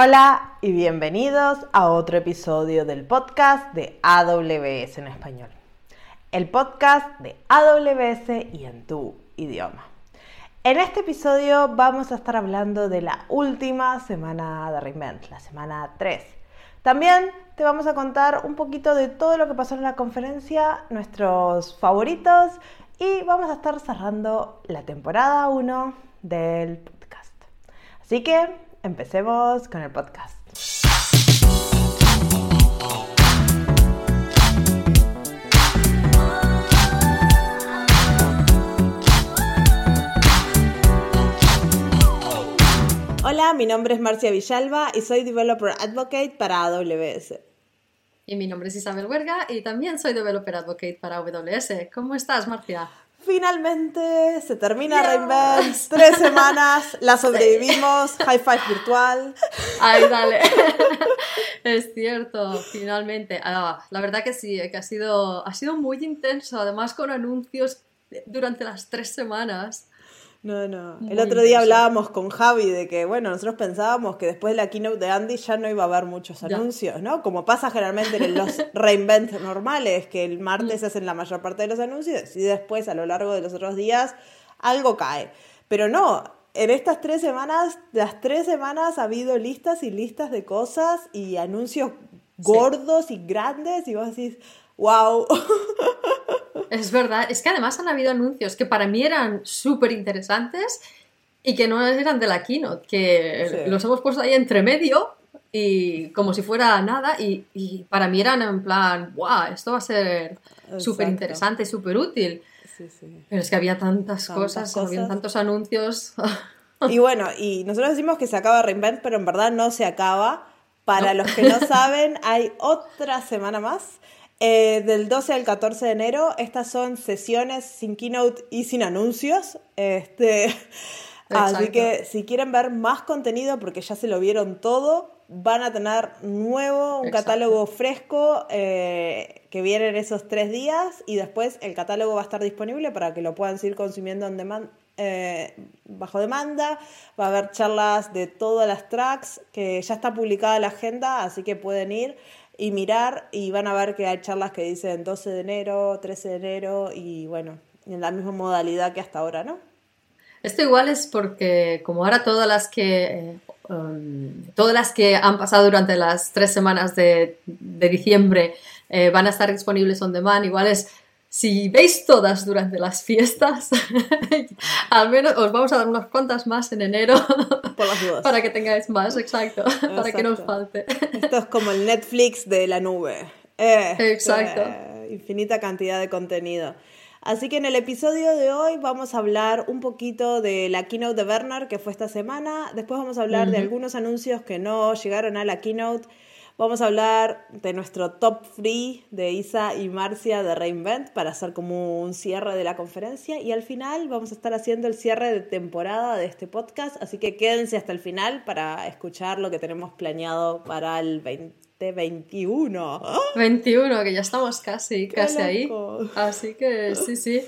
Hola y bienvenidos a otro episodio del podcast de AWS en español. El podcast de AWS y en tu idioma. En este episodio vamos a estar hablando de la última semana de Reinvent, la semana 3. También te vamos a contar un poquito de todo lo que pasó en la conferencia, nuestros favoritos y vamos a estar cerrando la temporada 1 del podcast. Así que empecemos con el podcast. Hola, mi nombre es Marcia Villalba y soy Developer Advocate para AWS. Y mi nombre es Isabel Huerga y también soy Developer Advocate para AWS. ¿Cómo estás, Marcia? Finalmente se termina Reinvent, tres semanas, la sobrevivimos, high five virtual. Ay, dale. es cierto, finalmente. Ah, la verdad que sí, que ha sido, ha sido muy intenso, además con anuncios durante las tres semanas. No, no. el otro día hablábamos con Javi de que, bueno, nosotros pensábamos que después de la keynote de Andy ya no iba a haber muchos anuncios, ¿no? Como pasa generalmente en los reinvent normales, que el martes mm. hacen la mayor parte de los anuncios y después a lo largo de los otros días algo cae. Pero no, en estas tres semanas, las tres semanas ha habido listas y listas de cosas y anuncios gordos y grandes y vos decís, wow. Es verdad, es que además han habido anuncios que para mí eran súper interesantes y que no eran de la keynote, que los hemos puesto ahí entre medio y como si fuera nada y, para mí eran en plan, wow, esto va a ser súper interesante, súper útil. Pero es que había tantas, cosas, había tantos anuncios. Y bueno, y nosotros decimos que se acaba Reinvent, pero en verdad no se acaba. Para los que no saben, hay otra semana más eh, del 12 al 14 de enero, estas son sesiones sin keynote y sin anuncios. Este, así que si quieren ver más contenido, porque ya se lo vieron todo, van a tener nuevo, un catálogo fresco eh, que viene en esos tres días y después el catálogo va a estar disponible para que lo puedan seguir consumiendo en eh, bajo demanda. Va a haber charlas de todas las tracks que ya está publicada la agenda, así que pueden ir y mirar y van a ver que hay charlas que dicen 12 de enero, 13 de enero y bueno, en la misma modalidad que hasta ahora, ¿no? Esto igual es porque como ahora todas las que eh, um, todas las que han pasado durante las tres semanas de, de diciembre eh, van a estar disponibles on demand, igual es si veis todas durante las fiestas, al menos os vamos a dar unas cuantas más en enero para que tengáis más, exacto, para que no os falte. Esto es como el Netflix de la nube. Este, exacto. infinita cantidad de contenido. Así que en el episodio de hoy vamos a hablar un poquito de la keynote de Bernard que fue esta semana. Después vamos a hablar de algunos anuncios que no llegaron a la keynote Vamos a hablar de nuestro top free de Isa y Marcia de Reinvent para hacer como un cierre de la conferencia y al final vamos a estar haciendo el cierre de temporada de este podcast, así que quédense hasta el final para escuchar lo que tenemos planeado para el 2021. 21, que ya estamos casi, casi ahí. Así que sí, sí.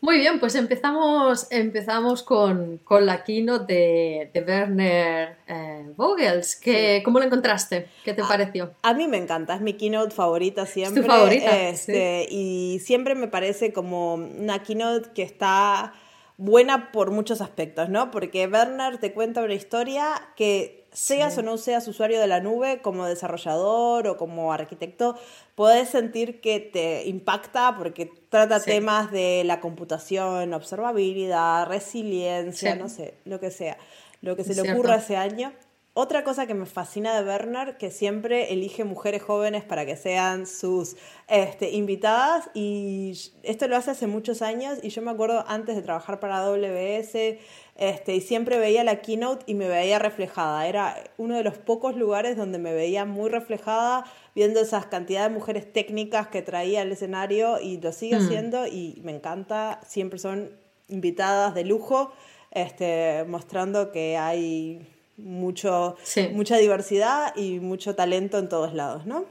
Muy bien, pues empezamos, empezamos con, la keynote de, de Werner eh, Vogels. Que, ¿Cómo lo encontraste? ¿Qué te pareció? A mí me encanta, es mi keynote favorita siempre. ¿Es tu favorita? Este, y siempre me parece como una keynote que está buena por muchos aspectos, ¿no? Porque Werner te cuenta una historia que seas o no seas usuario de la nube, como desarrollador o como arquitecto, puedes sentir que te impacta porque trata temas de la computación, observabilidad, resiliencia, no sé, lo que sea, lo que se le ocurra ese año. Otra cosa que me fascina de Bernard, que siempre elige mujeres jóvenes para que sean sus este, invitadas y esto lo hace hace muchos años y yo me acuerdo antes de trabajar para AWS, este, y siempre veía la keynote y me veía reflejada. Era uno de los pocos lugares donde me veía muy reflejada viendo esas cantidades de mujeres técnicas que traía al escenario y lo sigue mm. haciendo y me encanta. Siempre son invitadas de lujo, este, mostrando que hay mucho, mucha diversidad y mucho talento en todos lados, ¿no?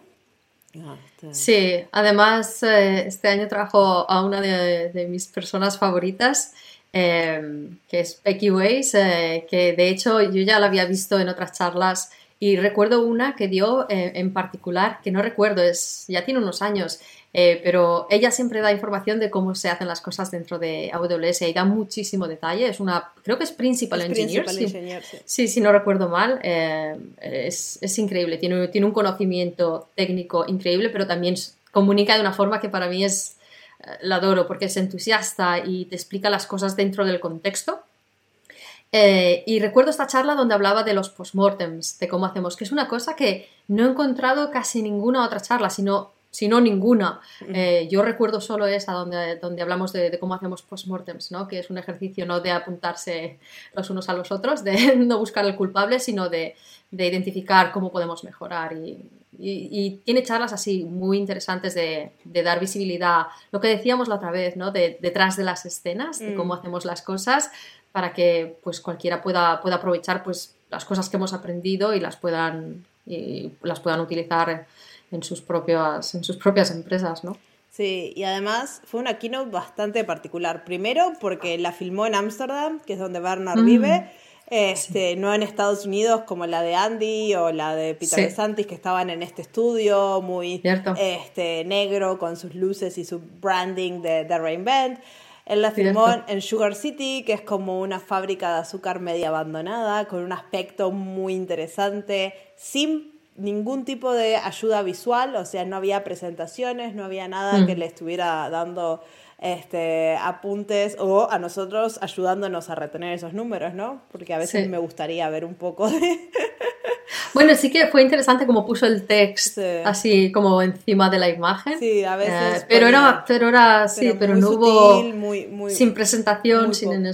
Ah, sí, además eh, este año trajo a una de, de mis personas favoritas que es Becky Weiss, que de hecho yo ya la había visto en otras charlas y recuerdo una que dio en particular, que no recuerdo, es, ya tiene unos años, eh, pero ella siempre da información de cómo se hacen las cosas dentro de AWS y da muchísimo detalle. Es una, creo que es Principal Engineer. sí. sí. no recuerdo mal. Eh, es, es, increíble. Tiene, tiene un conocimiento técnico increíble, pero también comunica de una forma que para mí es, eh, la adoro, porque es entusiasta y te explica las cosas dentro del contexto. y recuerdo esta charla donde hablaba de los postmortems, de cómo hacemos, que es una cosa que no he encontrado casi ninguna otra charla, sino si no ninguna. Eh, yo recuerdo solo esa donde, donde hablamos de, cómo hacemos postmortems, ¿no? que es un ejercicio no de apuntarse los unos a los otros, de no buscar el culpable, sino de, de identificar cómo podemos mejorar. Y, y, tiene charlas así muy interesantes de, de, dar visibilidad, lo que decíamos la otra vez, ¿no? de, detrás de las escenas, de cómo mm. hacemos las cosas, para que pues, cualquiera pueda, pueda aprovechar pues, las cosas que hemos aprendido y las puedan, y las puedan utilizar en sus propias, en sus propias empresas, ¿no? Sí, y además fue una keynote bastante particular. Primero porque la filmó en Ámsterdam, que es donde Bernard vive, este, no en Estados Unidos como la de Andy o la de Peter Santis, que estaban en este estudio muy este, negro con sus luces y su branding de, de Rain Band. Él la filmó en Sugar City, que es como una fábrica de azúcar media abandonada, con un aspecto muy interesante, sin ningún tipo de ayuda visual, o sea, no había presentaciones, no había nada que mm. le estuviera dando este, apuntes o a nosotros ayudándonos a retener esos números, ¿no? Porque a veces me gustaría ver un poco de... Bueno, sí que fue interesante como puso el texto así como encima de la imagen. Sí, a veces. Eh, pero, era, pero era, sí, pero, no hubo... sin presentación, sin...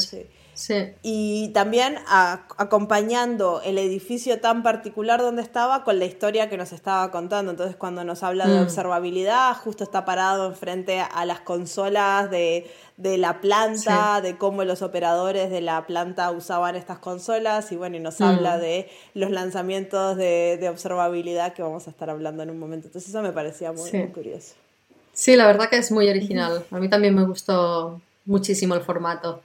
Y también acompañando el edificio tan particular donde estaba con la historia que nos estaba contando. Entonces, cuando nos habla de mm. observabilidad, justo está parado enfrente a las consolas de, la planta, de cómo los operadores de la planta usaban estas consolas y bueno, y nos mm. habla de los lanzamientos de, observabilidad que vamos a estar hablando en un momento. Entonces, eso me parecía muy curioso. Sí, la verdad que es muy original. A mí también me gustó muchísimo el formato.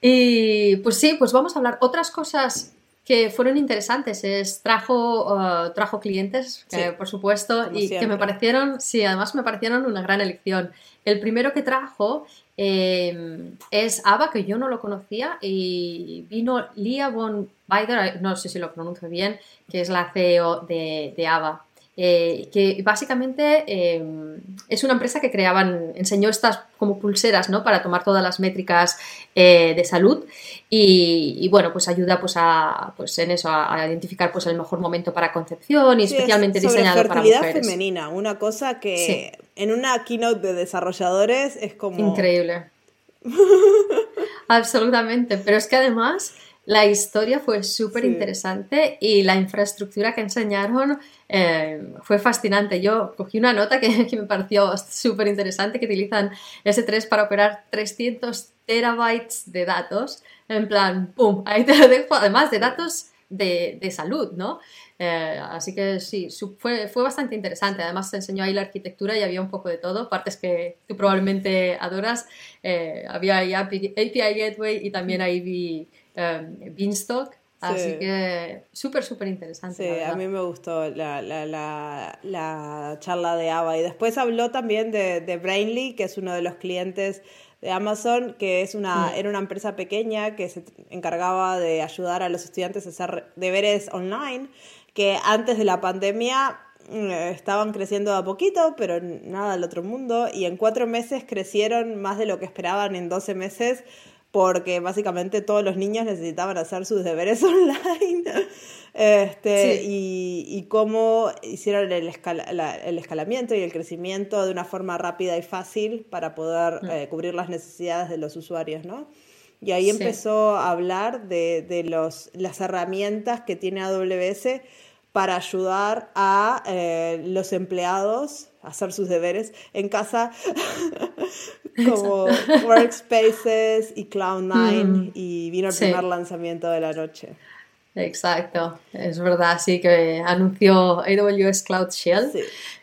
Y pues sí, pues vamos a hablar otras cosas que fueron interesantes. Es, trajo, uh, trajo clientes, por supuesto, y que me parecieron, sí, además me parecieron una gran elección. El primero que trajo em, es Ava, que yo no lo conocía, y vino Lia von Weider, no sé si lo pronuncio bien, que es la CEO de, de Ava. Eh, que básicamente em, es una empresa que creaban, enseñó estas como pulseras, ¿no? Para tomar todas las métricas eh, de salud y, bueno, pues ayuda pues a, pues en eso, a, identificar pues el mejor momento para concepción y especialmente diseñado para mujeres. femenina, una cosa que en una keynote de desarrolladores es como... Increíble. Absolutamente, pero es que además la historia fue súper interesante y la infraestructura que enseñaron eh, fue fascinante. Yo cogí una nota que, me pareció súper interesante, que utilizan S3 para operar 300 terabytes de datos. En plan, ¡pum! Ahí te lo dejo, además de datos de, salud, ¿no? Eh, así que sí, fue, fue bastante interesante. Además, te enseñó ahí la arquitectura y había un poco de todo, partes que tú probablemente adoras. Eh, había ahí API, API Gateway y también ahí vi Em, Beanstalk. Así que súper, súper interesante. Sí, a mí me gustó la, la, la, la, charla de Ava. Y después habló también de, de, Brainly, que es uno de los clientes de Amazon, que es una, mm. era una empresa pequeña que se encargaba de ayudar a los estudiantes a hacer deberes online, que antes de la pandemia mm, estaban creciendo a poquito, pero nada del otro mundo. Y en cuatro meses crecieron más de lo que esperaban en 12 meses porque básicamente todos los niños necesitaban hacer sus deberes online. este, y, y, cómo hicieron el, el, escalamiento y el crecimiento de una forma rápida y fácil para poder mm. eh, cubrir las necesidades de los usuarios, ¿no? Y ahí empezó a hablar de, de los, las herramientas que tiene AWS para ayudar a eh, los empleados a hacer sus deberes en casa, como Workspaces y Cloud9, mm. y vino el primer lanzamiento de la noche. Exacto, es verdad, sí, que anunció AWS Cloud Shell,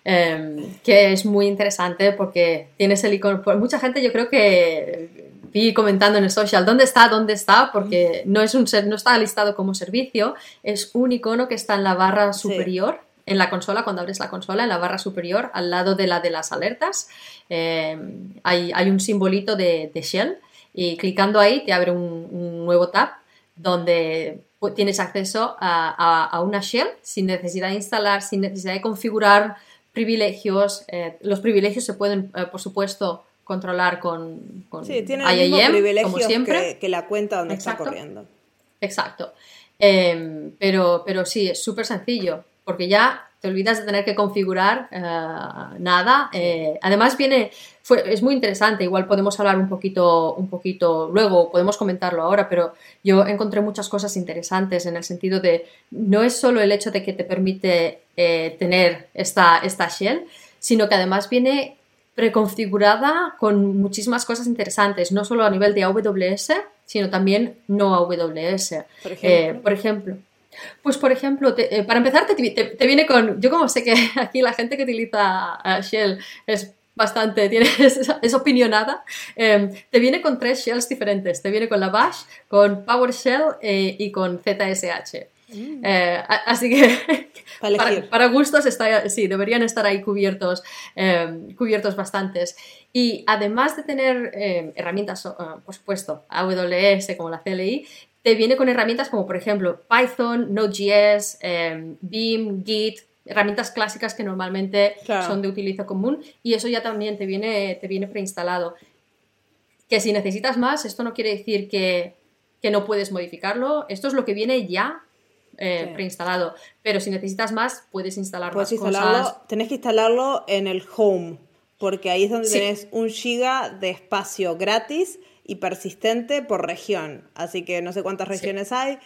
em, que es muy interesante porque tienes el icono, mucha gente yo creo que vi comentando en el social, ¿dónde está? ¿Dónde está? Porque no, es un, no está listado como servicio, es un icono que está en la barra superior. En la consola, cuando abres la consola, en la barra superior, al lado de la de las alertas, eh, hay, hay, un simbolito de, de, Shell y clicando ahí te abre un, un nuevo tab donde tienes acceso a, a, una shell sin necesidad de instalar, sin necesidad de configurar privilegios. Eh, los privilegios se pueden, eh, por supuesto, controlar con, con sí, tiene IAM, privilegios como siempre. Que, la cuenta donde está corriendo. Exacto. Pero, pero sí, es súper sencillo, porque ya te olvidas de tener que configurar eh, nada. Eh, además viene, fue, es muy interesante, igual podemos hablar un poquito, un poquito luego, podemos comentarlo ahora, pero yo encontré muchas cosas interesantes en el sentido de, no es solo el hecho de que te permite eh, tener esta, esta shell, sino que además viene preconfigurada con muchísimas cosas interesantes, no solo a nivel de AWS, sino también no AWS. Por ejemplo, por ejemplo pues, por ejemplo, eh, para empezar, te, viene con. Yo, como sé que aquí la gente que utiliza Shell es bastante, tiene, es, opinionada, em, te viene con tres shells diferentes. Te viene con la Bash, con PowerShell eh, y con ZSH. Mm. Eh, así que para, gustos está, sí, deberían estar ahí cubiertos, em, cubiertos bastantes. Y además de tener em, herramientas, por supuesto, AWS como la CLI, te viene con herramientas como por ejemplo Python, Node.js, eh, Beam, Git, herramientas clásicas que normalmente son de utilizo común y eso ya también te viene, te viene preinstalado. Que si necesitas más, esto no quiere decir que, no puedes modificarlo, esto es lo que viene ya eh, preinstalado. Pero si necesitas más, puedes instalar más cosas. Tenés que instalarlo en el home, porque ahí es donde tenés un giga de espacio gratis y persistente por región. Así que no sé cuántas regiones hay,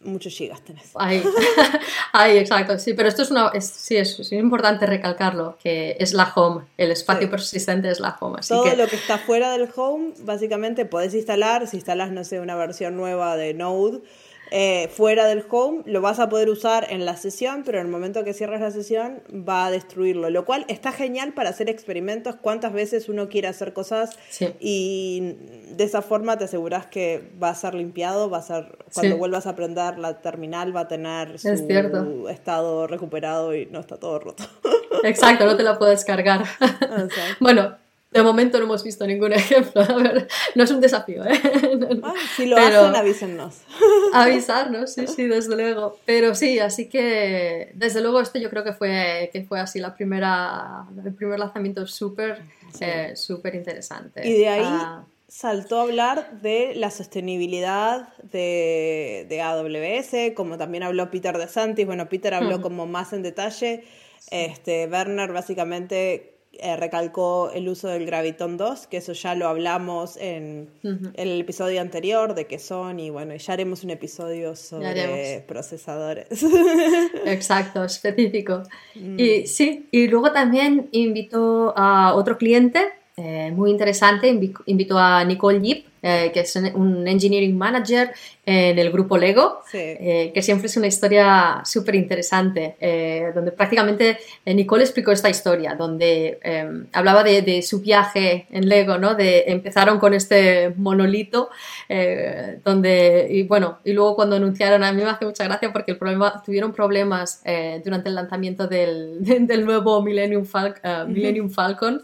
muchos gigas tenés. Ahí, exacto, sí, pero esto es una, sí, es, importante recalcarlo, que es la home, el espacio persistente es la home. Así Todo lo que está fuera del home, básicamente podés instalar, si instalas, no sé, una versión nueva de Node, eh, fuera del home, lo vas a poder usar en la sesión, pero en el momento que cierres la sesión va a destruirlo, lo cual está genial para hacer experimentos cuántas veces uno quiere hacer cosas y de esa forma te aseguras que va a ser limpiado, va a ser cuando vuelvas a aprender la terminal va a tener su estado recuperado y no está todo roto. Exacto, no te la puedes cargar. bueno, de momento no hemos visto ningún ejemplo. A ver, no es un desafío, ¿eh? Ah, si lo hacen, avísennos. Avisarnos, sí, sí, desde luego. Pero sí, así que desde luego este yo creo que fue, que fue así la primera, el primer lanzamiento súper, eh, súper interesante. Y de ahí ah. saltó a hablar de la sostenibilidad de, de, AWS, como también habló Peter de Santis. Bueno, Peter habló como más en detalle. Este, Werner básicamente eh, recalcó el uso del Graviton 2, que eso ya lo hablamos en, el episodio anterior de qué son y bueno, ya haremos un episodio sobre procesadores. Exacto, específico. Mm. Y sí, y luego también invitó a otro cliente eh, muy interesante, invitó a Nicole Yip, eh, que es un engineering manager en el grupo Lego, eh, que siempre es una historia súper interesante, eh, donde prácticamente Nicole explicó esta historia, donde hablaba de, su viaje en Lego, ¿no? De empezaron con este monolito, donde, y bueno, y luego cuando anunciaron, a mí me hace mucha gracia porque el problema, tuvieron problemas durante el lanzamiento del, del nuevo Millennium, Millennium Falcon,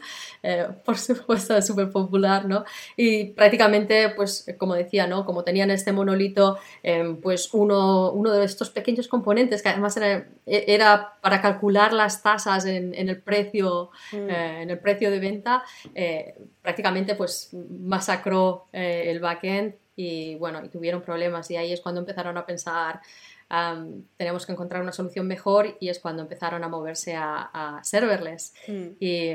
por supuesto, es súper popular, ¿no? Y prácticamente pues como decía, ¿no? Como tenían este monolito, em, pues uno, uno de estos pequeños componentes que además era, para calcular las tasas en, el precio, mm. eh, en el precio de venta, eh, prácticamente pues masacró eh, el backend y bueno, y tuvieron problemas y ahí es cuando empezaron a pensar tenemos que encontrar una solución mejor y es cuando empezaron a moverse a, serverless. Mm. Y,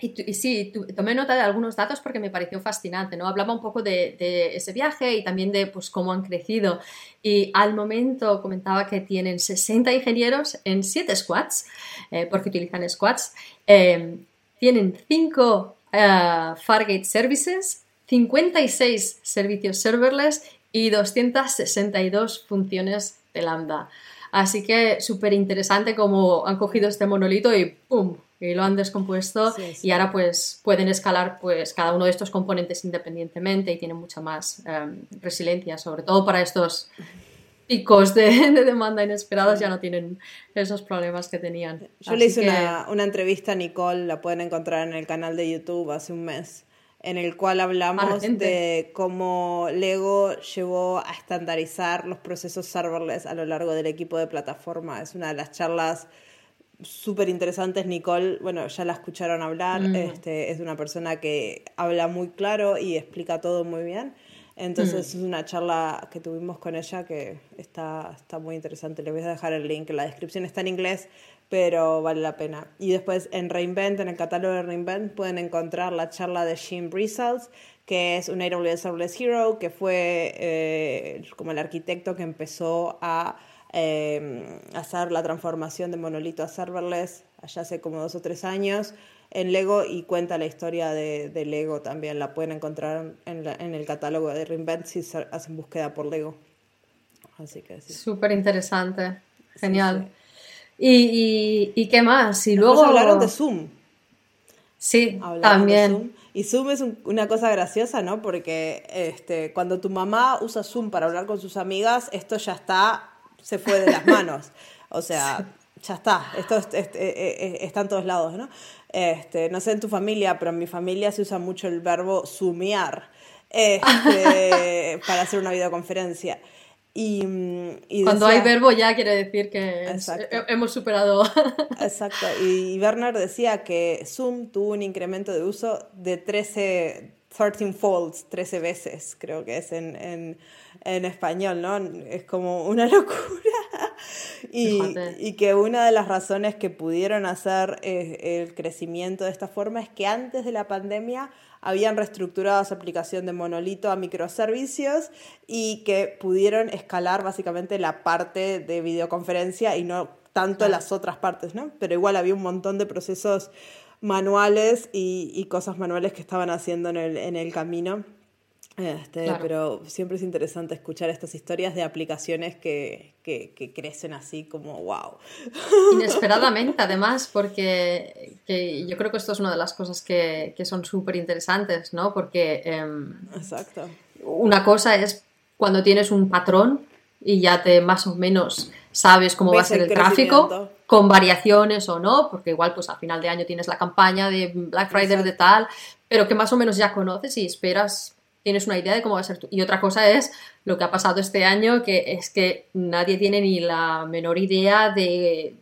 y, sí, tomé nota de algunos datos porque me pareció fascinante, ¿no? Hablaba un poco de, ese viaje y también de pues, cómo han crecido. Y al momento comentaba que tienen 60 ingenieros en 7 squads, eh, porque utilizan squads. Em, tienen 5 eh, Fargate Services, 56 servicios serverless y 262 funciones de Lambda. Así que súper interesante cómo han cogido este monolito y ¡pum! Y lo han descompuesto y ahora pues pueden escalar pues cada uno de estos componentes independientemente y tienen mucha más em, resiliencia, sobre todo para estos picos de, demanda inesperados ya no tienen esos problemas que tenían. Yo le hice una, una, entrevista a Nicole, la pueden encontrar en el canal de YouTube hace un mes, en el cual hablamos de cómo Lego llevó a estandarizar los procesos serverless a lo largo del equipo de plataforma. Es una de las charlas súper interesantes. Nicole, bueno, ya la escucharon hablar, mm. este, es una persona que habla muy claro y explica todo muy bien. Entonces mm. es una charla que tuvimos con ella que está, está muy interesante. Les voy a dejar el link, la descripción está en inglés, pero vale la pena. Y después en Reinvent, en el catálogo de Reinvent, pueden encontrar la charla de Jim Results, que es un AWS Serverless Hero, que fue eh, como el arquitecto que empezó a eh, hacer la transformación de monolito a serverless allá hace como dos o tres años en Lego y cuenta la historia de, Lego también. La pueden encontrar en, el catálogo de Reinvent si hacen búsqueda por Lego. Así que sí. Súper interesante. Genial. ¿Y, qué más? Y luego hablaron de Zoom. Sí, también. Y Zoom es una cosa graciosa, ¿no? Porque este, cuando tu mamá usa Zoom para hablar con sus amigas, esto ya está, se fue de las manos. O sea, ya está, esto eh, eh, eh, está en todos lados, ¿no? Este, no sé en tu familia, pero en mi familia se usa mucho el verbo sumear este, para hacer una videoconferencia. Y, Cuando hay verbo ya quiere decir que hemos superado. Exacto. Y Werner decía que Zoom tuvo un incremento de uso de 13, 13 folds, 13 veces, creo que es en, en, en español, ¿no? Es como una locura. Y, y, que una de las razones que pudieron hacer eh, el crecimiento de esta forma es que antes de la pandemia habían reestructurado su aplicación de monolito a microservicios y que pudieron escalar básicamente la parte de videoconferencia y no tanto las otras partes, ¿no? Pero igual había un montón de procesos manuales y, y cosas manuales que estaban haciendo en el, en el camino este, Pero siempre es interesante escuchar estas historias de aplicaciones que, que, crecen así como wow. Inesperadamente, además, porque yo creo que esto es una de las cosas que, que son súper interesantes, ¿no? Porque em, Exacto. una cosa es cuando tienes un patrón y ya te más o menos sabes cómo va a ser el, tráfico, con variaciones o no, porque igual pues a final de año tienes la campaña de Black Friday de tal, pero que más o menos ya conoces y esperas tienes una idea de cómo va a ser tú. Y otra cosa es lo que ha pasado este año, que es que nadie tiene ni la menor idea de,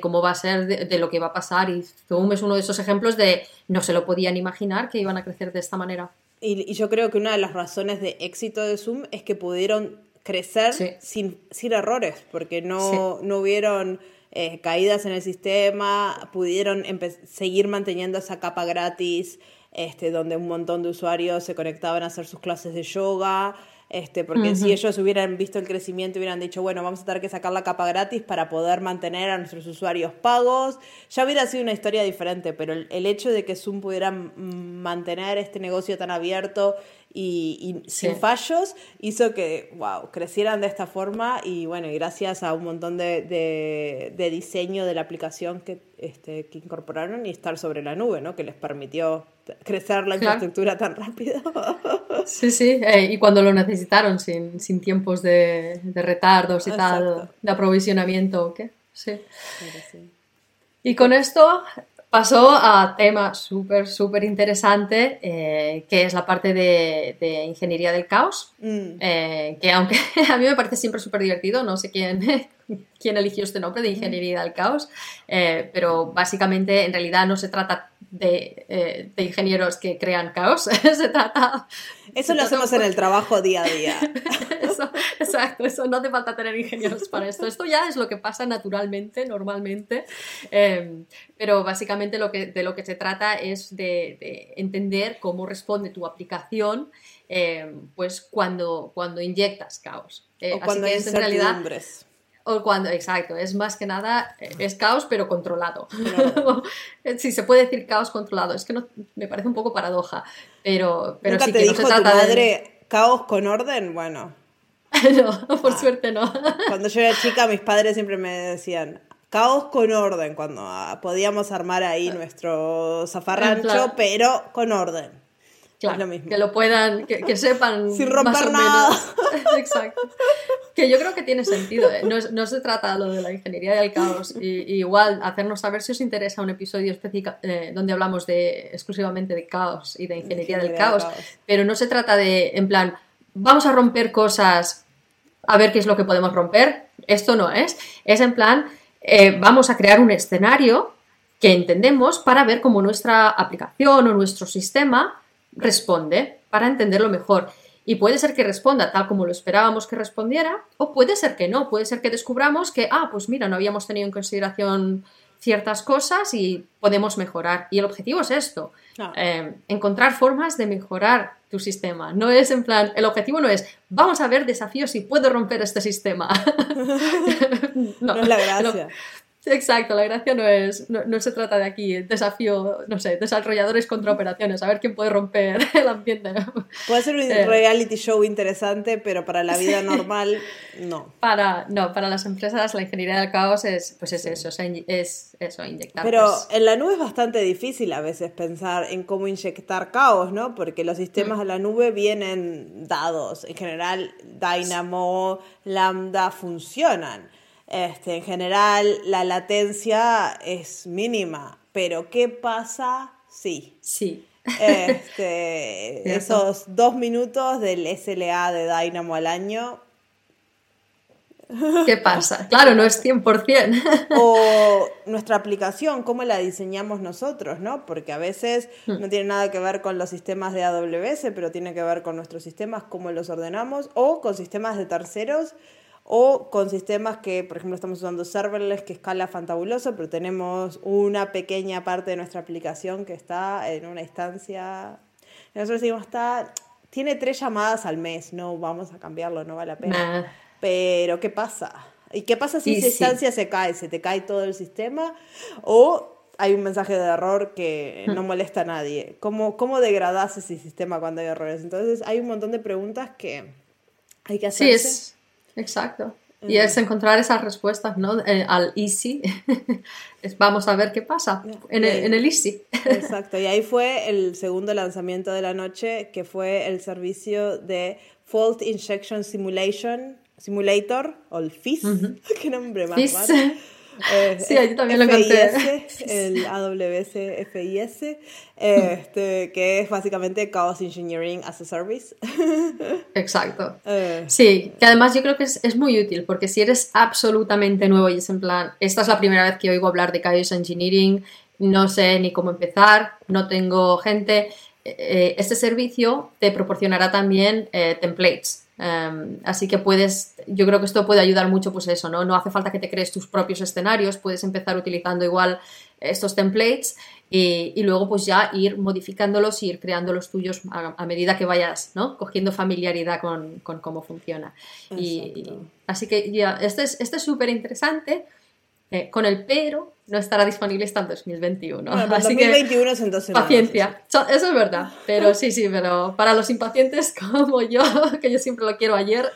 cómo va a ser, de, lo que va a pasar. Y Zoom es uno de esos ejemplos de no se lo podían imaginar que iban a crecer de esta manera. Y, yo creo que una de las razones de éxito de Zoom es que pudieron crecer sin, sin errores, porque no, no hubieron... Eh, caídas en el sistema, pudieron seguir manteniendo esa capa gratis, este, donde un montón de usuarios se conectaban a hacer sus clases de yoga, este, porque si ellos hubieran visto el crecimiento, hubieran dicho, bueno, vamos a tener que sacar la capa gratis para poder mantener a nuestros usuarios pagos, ya hubiera sido una historia diferente, pero el, hecho de que Zoom pudiera mantener este negocio tan abierto y, sin fallos hizo que, wow, crecieran de esta forma y bueno, y gracias a un montón de, de, diseño de la aplicación que, este, que incorporaron y estar sobre la nube, ¿no? Que les permitió crecer la infraestructura tan rápido. Sí, sí, eh, y cuando lo necesitaron, sin, sin tiempos de, de, retardos y tal, de aprovisionamiento, ¿qué? Sí. Y con esto pasó a tema súper, súper interesante, eh, que es la parte de, de ingeniería del caos, mm. eh, que aunque a mí me parece siempre súper divertido, no sé quién, quién eligió este nombre de ingeniería del caos, pero básicamente en realidad no se trata eh, de, ingenieros que crean caos. se trata. Eso lo hacemos en el trabajo día a día. exacto, eso no hace falta tener ingenieros para esto. Esto ya es lo que pasa naturalmente, normalmente. Em, pero básicamente lo que, de lo que se trata es de, entender cómo responde tu aplicación em, pues cuando, cuando inyectas caos. Eh, o cuando hay en realidad o cuando, exacto, es más que nada, eh, es caos pero controlado. sí, se puede decir caos controlado, es que no, me parece un poco paradoja, pero, pero sí te que dijo no se trata tu madre caos con orden? Bueno. no, por ah. suerte no. Cuando yo era chica mis padres siempre me decían, caos con orden, cuando ah, podíamos armar ahí nuestro zafarrancho, pero con orden. Claro, lo mismo. que lo puedan, que, sepan. Sin romper nada. Exacto. Que yo creo que tiene sentido. ¿eh? No, se trata lo de la ingeniería del caos. Y, igual, hacernos saber si os interesa un episodio específico eh, donde hablamos de, exclusivamente de caos y de ingeniería, del, caos, Pero no se trata de, en plan, vamos a romper cosas a ver qué es lo que podemos romper. Esto no es. Es en plan, eh, vamos a crear un escenario que entendemos para ver cómo nuestra aplicación o nuestro sistema responde para entenderlo mejor. Y puede ser que responda tal como lo esperábamos que respondiera, o puede ser que no, puede ser que descubramos que, ah, pues mira, no habíamos tenido en consideración ciertas cosas y podemos mejorar. Y el objetivo es esto, ah. eh, encontrar formas de mejorar tu sistema. No es en plan, el objetivo no es, vamos a ver desafíos y puedo romper este sistema. no, es la gracia. Exacto, la gracia no es, no, se trata de aquí, desafío, no sé, desarrolladores contra operaciones, a ver quién puede romper el ambiente. Puede ser un eh. reality show interesante, pero para la vida normal, no. Para, no, para las empresas la ingeniería del caos es, pues es eso, es eso, inyectar. Pero pues en la nube es bastante difícil a veces pensar en cómo inyectar caos, ¿no? Porque los sistemas mm. de la nube vienen dados. En general, Dynamo, Lambda funcionan. Este, en general, la latencia es mínima, pero ¿qué pasa? Sí. Sí. Este, esos dos minutos del SLA de Dynamo al año. ¿Qué pasa? Claro, no es 100%. o nuestra aplicación, cómo la diseñamos nosotros, ¿no? Porque a veces hmm. no tiene nada que ver con los sistemas de AWS, pero tiene que ver con nuestros sistemas, cómo los ordenamos, o con sistemas de terceros o con sistemas que, por ejemplo, estamos usando serverless que escala fantabuloso, pero tenemos una pequeña parte de nuestra aplicación que está en una instancia. Nosotros decimos, está, tiene tres llamadas al mes, no vamos a cambiarlo, no vale la pena. Pero, ¿qué pasa? ¿Y qué pasa si esa instancia se cae? ¿Se te cae todo el sistema? ¿O hay un mensaje de error que no molesta a nadie? ¿Cómo, cómo degradas ese sistema cuando hay errores? Entonces, hay un montón de preguntas que hay que hacerse. Exacto. Y es encontrar esas respuestas, ¿no? Eh, al easy. Vamos a ver qué pasa en el, en el, easy. Exacto. Y ahí fue el segundo lanzamiento de la noche, que fue el servicio de Fault Injection Simulation, Simulator, o el FIS. Qué nombre más FIS. Eh, sí, yo también lo encontré. el AWS FIS, este, que es básicamente Chaos Engineering as a Service. Exacto. Eh. Sí, que además yo creo que es, es, muy útil, porque si eres absolutamente nuevo y es en plan, esta es la primera vez que oigo hablar de Chaos Engineering, no sé ni cómo empezar, no tengo gente, eh, este servicio te proporcionará también templates Em, así que puedes, yo creo que esto puede ayudar mucho, pues eso, ¿no? No hace falta que te crees tus propios escenarios, puedes empezar utilizando igual estos templates y, luego pues ya ir modificándolos y ir creando los tuyos a, medida que vayas, ¿no? Cogiendo familiaridad con, cómo funciona. Y, así que ya, este es este súper interesante, eh, con el pero no estará disponible hasta el 2021. Bueno, Así 2021 es entonces. Paciencia, eso es verdad. Pero sí, sí, pero para los impacientes como yo, que yo siempre lo quiero ayer,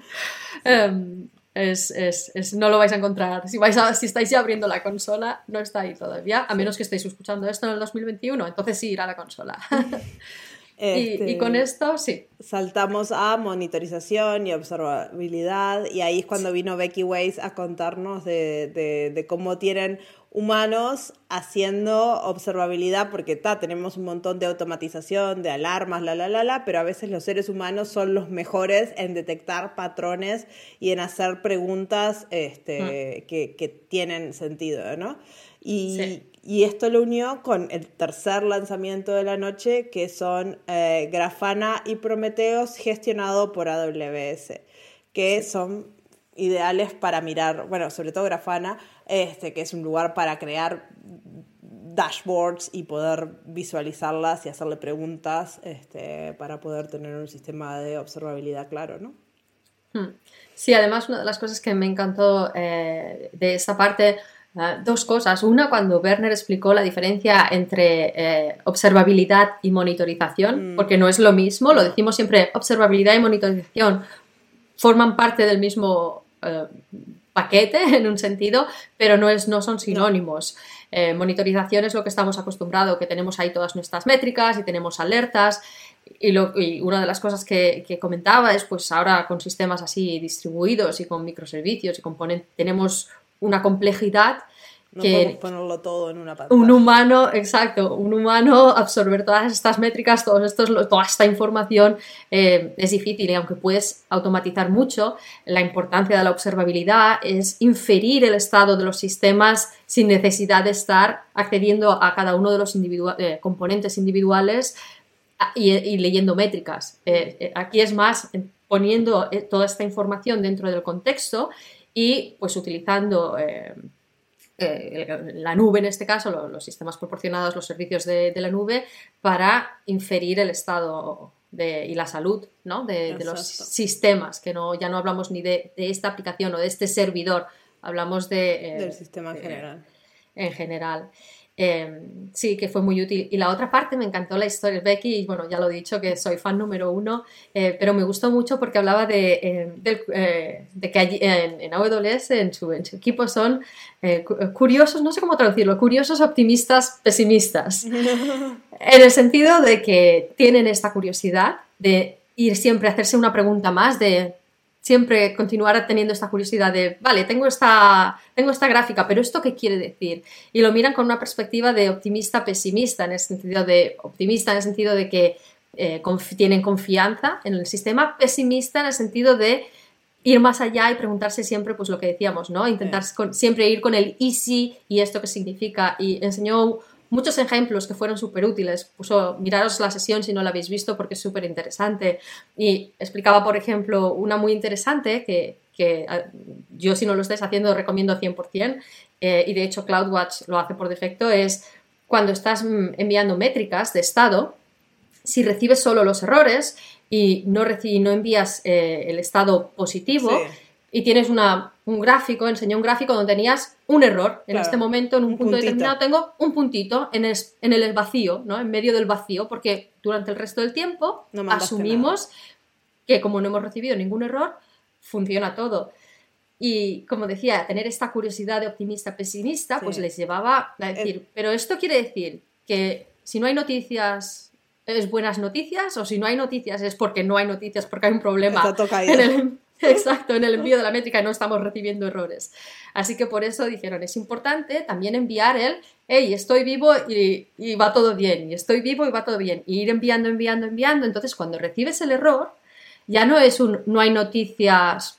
em, es, es, es, no lo vais a encontrar. Si, vais si estáis ya abriendo la consola, no está ahí todavía, a menos que estéis escuchando esto en el 2021, entonces sí irá a la consola. y, con este, esto, sí. Saltamos a monitorización y observabilidad, y ahí es cuando vino Becky Weiss a contarnos de, de, de cómo tienen humanos haciendo observabilidad, porque ta, tenemos un montón de automatización, de alarmas, la, la, la, la, pero a veces los seres humanos son los mejores en detectar patrones y en hacer preguntas este, mm. que, que, tienen sentido, ¿no? Y, y esto lo unió con el tercer lanzamiento de la noche, que son eh, Grafana y Prometheus, gestionado por AWS, que son ideales para mirar, bueno, sobre todo Grafana, este, que es un lugar para crear dashboards y poder visualizarlas y hacerle preguntas este, para poder tener un sistema de observabilidad claro, ¿no? Hmm. Sí, además una de las cosas que me encantó eh, de esa parte Ah, dos cosas. Una, cuando Werner explicó la diferencia entre eh, observabilidad y monitorización, mm. porque no es lo mismo, lo decimos siempre, observabilidad y monitorización forman parte del mismo, eh, paquete en un sentido, pero no, es, no son sinónimos. Eh, monitorización es lo que estamos acostumbrados, que tenemos ahí todas nuestras métricas y tenemos alertas. Y, lo, y una de las cosas que, que, comentaba es, pues ahora con sistemas así distribuidos y con microservicios y componentes, tenemos una complejidad no que ponerlo todo en una pantalla. un humano, exacto, un humano absorber todas estas métricas, todos estos, toda esta información eh, es difícil y aunque puedes automatizar mucho, la importancia de la observabilidad es inferir el estado de los sistemas sin necesidad de estar accediendo a cada uno de los individua eh, componentes individuales y, y leyendo métricas. Eh, aquí es más poniendo toda esta información dentro del contexto y pues utilizando eh, la nube en este caso, los, los sistemas proporcionados, los servicios de, de, la nube, para inferir el estado de, y la salud ¿no? de, de, los sistemas, que no, ya no hablamos ni de, esta aplicación o de este servidor, hablamos de, eh, del sistema en general. En general. Eh, sí, que fue muy útil. Y la otra parte me encantó la historia de Becky, y bueno, ya lo he dicho que soy fan número uno, eh, pero me gustó mucho porque hablaba de, eh, de, de que allí en, en, AWS, en su, en su equipo, son curiosos, no sé cómo traducirlo, curiosos, optimistas, pesimistas. en el sentido de que tienen esta curiosidad de ir siempre a hacerse una pregunta más de siempre continuar teniendo esta curiosidad de, vale, tengo esta, tengo esta gráfica, pero ¿esto qué quiere decir? Y lo miran con una perspectiva de optimista-pesimista, en el sentido de optimista en el sentido de que eh, conf tienen confianza en el sistema, pesimista en el sentido de ir más allá y preguntarse siempre, pues lo que decíamos, ¿no? Intentar sí. con, siempre ir con el easy y esto qué significa. Y enseñó muchos ejemplos que fueron súper útiles. Puso, miraros la sesión si no la habéis visto porque es súper interesante. Y explicaba, por ejemplo, una muy interesante que, que yo si no lo estáis haciendo recomiendo 100%, eh, y de hecho CloudWatch lo hace por defecto, es cuando estás enviando métricas de estado, si recibes solo los errores y no, no envías eh, el estado positivo, sí y tienes una, un gráfico, enseñó un gráfico donde tenías un error. En claro, este momento, en un, un punto puntito. determinado, tengo un puntito en el, en el vacío, ¿no? En medio del vacío, porque durante el resto del tiempo no asumimos que como no hemos recibido ningún error, funciona todo. Y como decía, tener esta curiosidad de optimista-pesimista, sí. pues les llevaba a decir, el... pero esto quiere decir que si no hay noticias es buenas noticias o si no hay noticias es porque no hay noticias, porque hay un problema en el, Exacto, en el envío de la métrica no estamos recibiendo errores. Así que por eso dijeron, es importante también enviar el, hey, estoy vivo y, y, va todo bien, y estoy vivo y va todo bien, y ir enviando, enviando, enviando. Entonces, cuando recibes el error, ya no es un, no hay noticias,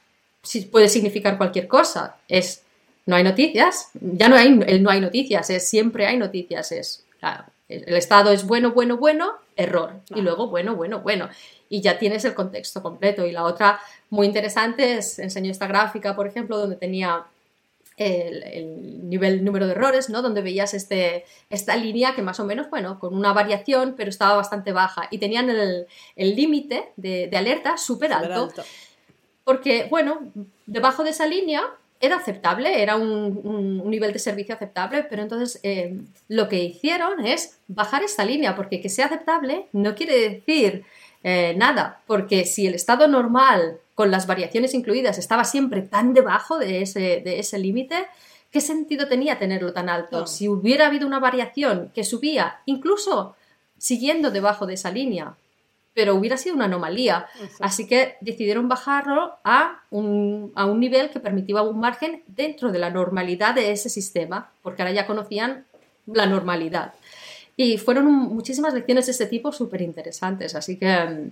puede significar cualquier cosa, es, no hay noticias, ya no hay, el no hay noticias, es siempre hay noticias, es, claro, el estado es bueno, bueno, bueno, error, y luego bueno, bueno, bueno y ya tienes el contexto completo. Y la otra muy interesante es, enseño esta gráfica, por ejemplo, donde tenía el, el, nivel, número de errores, ¿no? Donde veías este, esta línea que más o menos, bueno, con una variación, pero estaba bastante baja. Y tenían el límite de, de, alerta súper alto, alto. Porque, bueno, debajo de esa línea era aceptable, era un, un, un, nivel de servicio aceptable, pero entonces eh, lo que hicieron es bajar esta línea, porque que sea aceptable no quiere decir eh, nada, porque si el estado normal, con las variaciones incluidas, estaba siempre tan debajo de ese, de ese límite, ¿qué sentido tenía tenerlo tan alto? No. Si hubiera habido una variación que subía, incluso siguiendo debajo de esa línea, pero hubiera sido una anomalía. Exacto. Así que decidieron bajarlo a un, a un nivel que permitía un margen dentro de la normalidad de ese sistema, porque ahora ya conocían la normalidad. Y fueron muchísimas lecciones de este tipo súper interesantes, así que mm,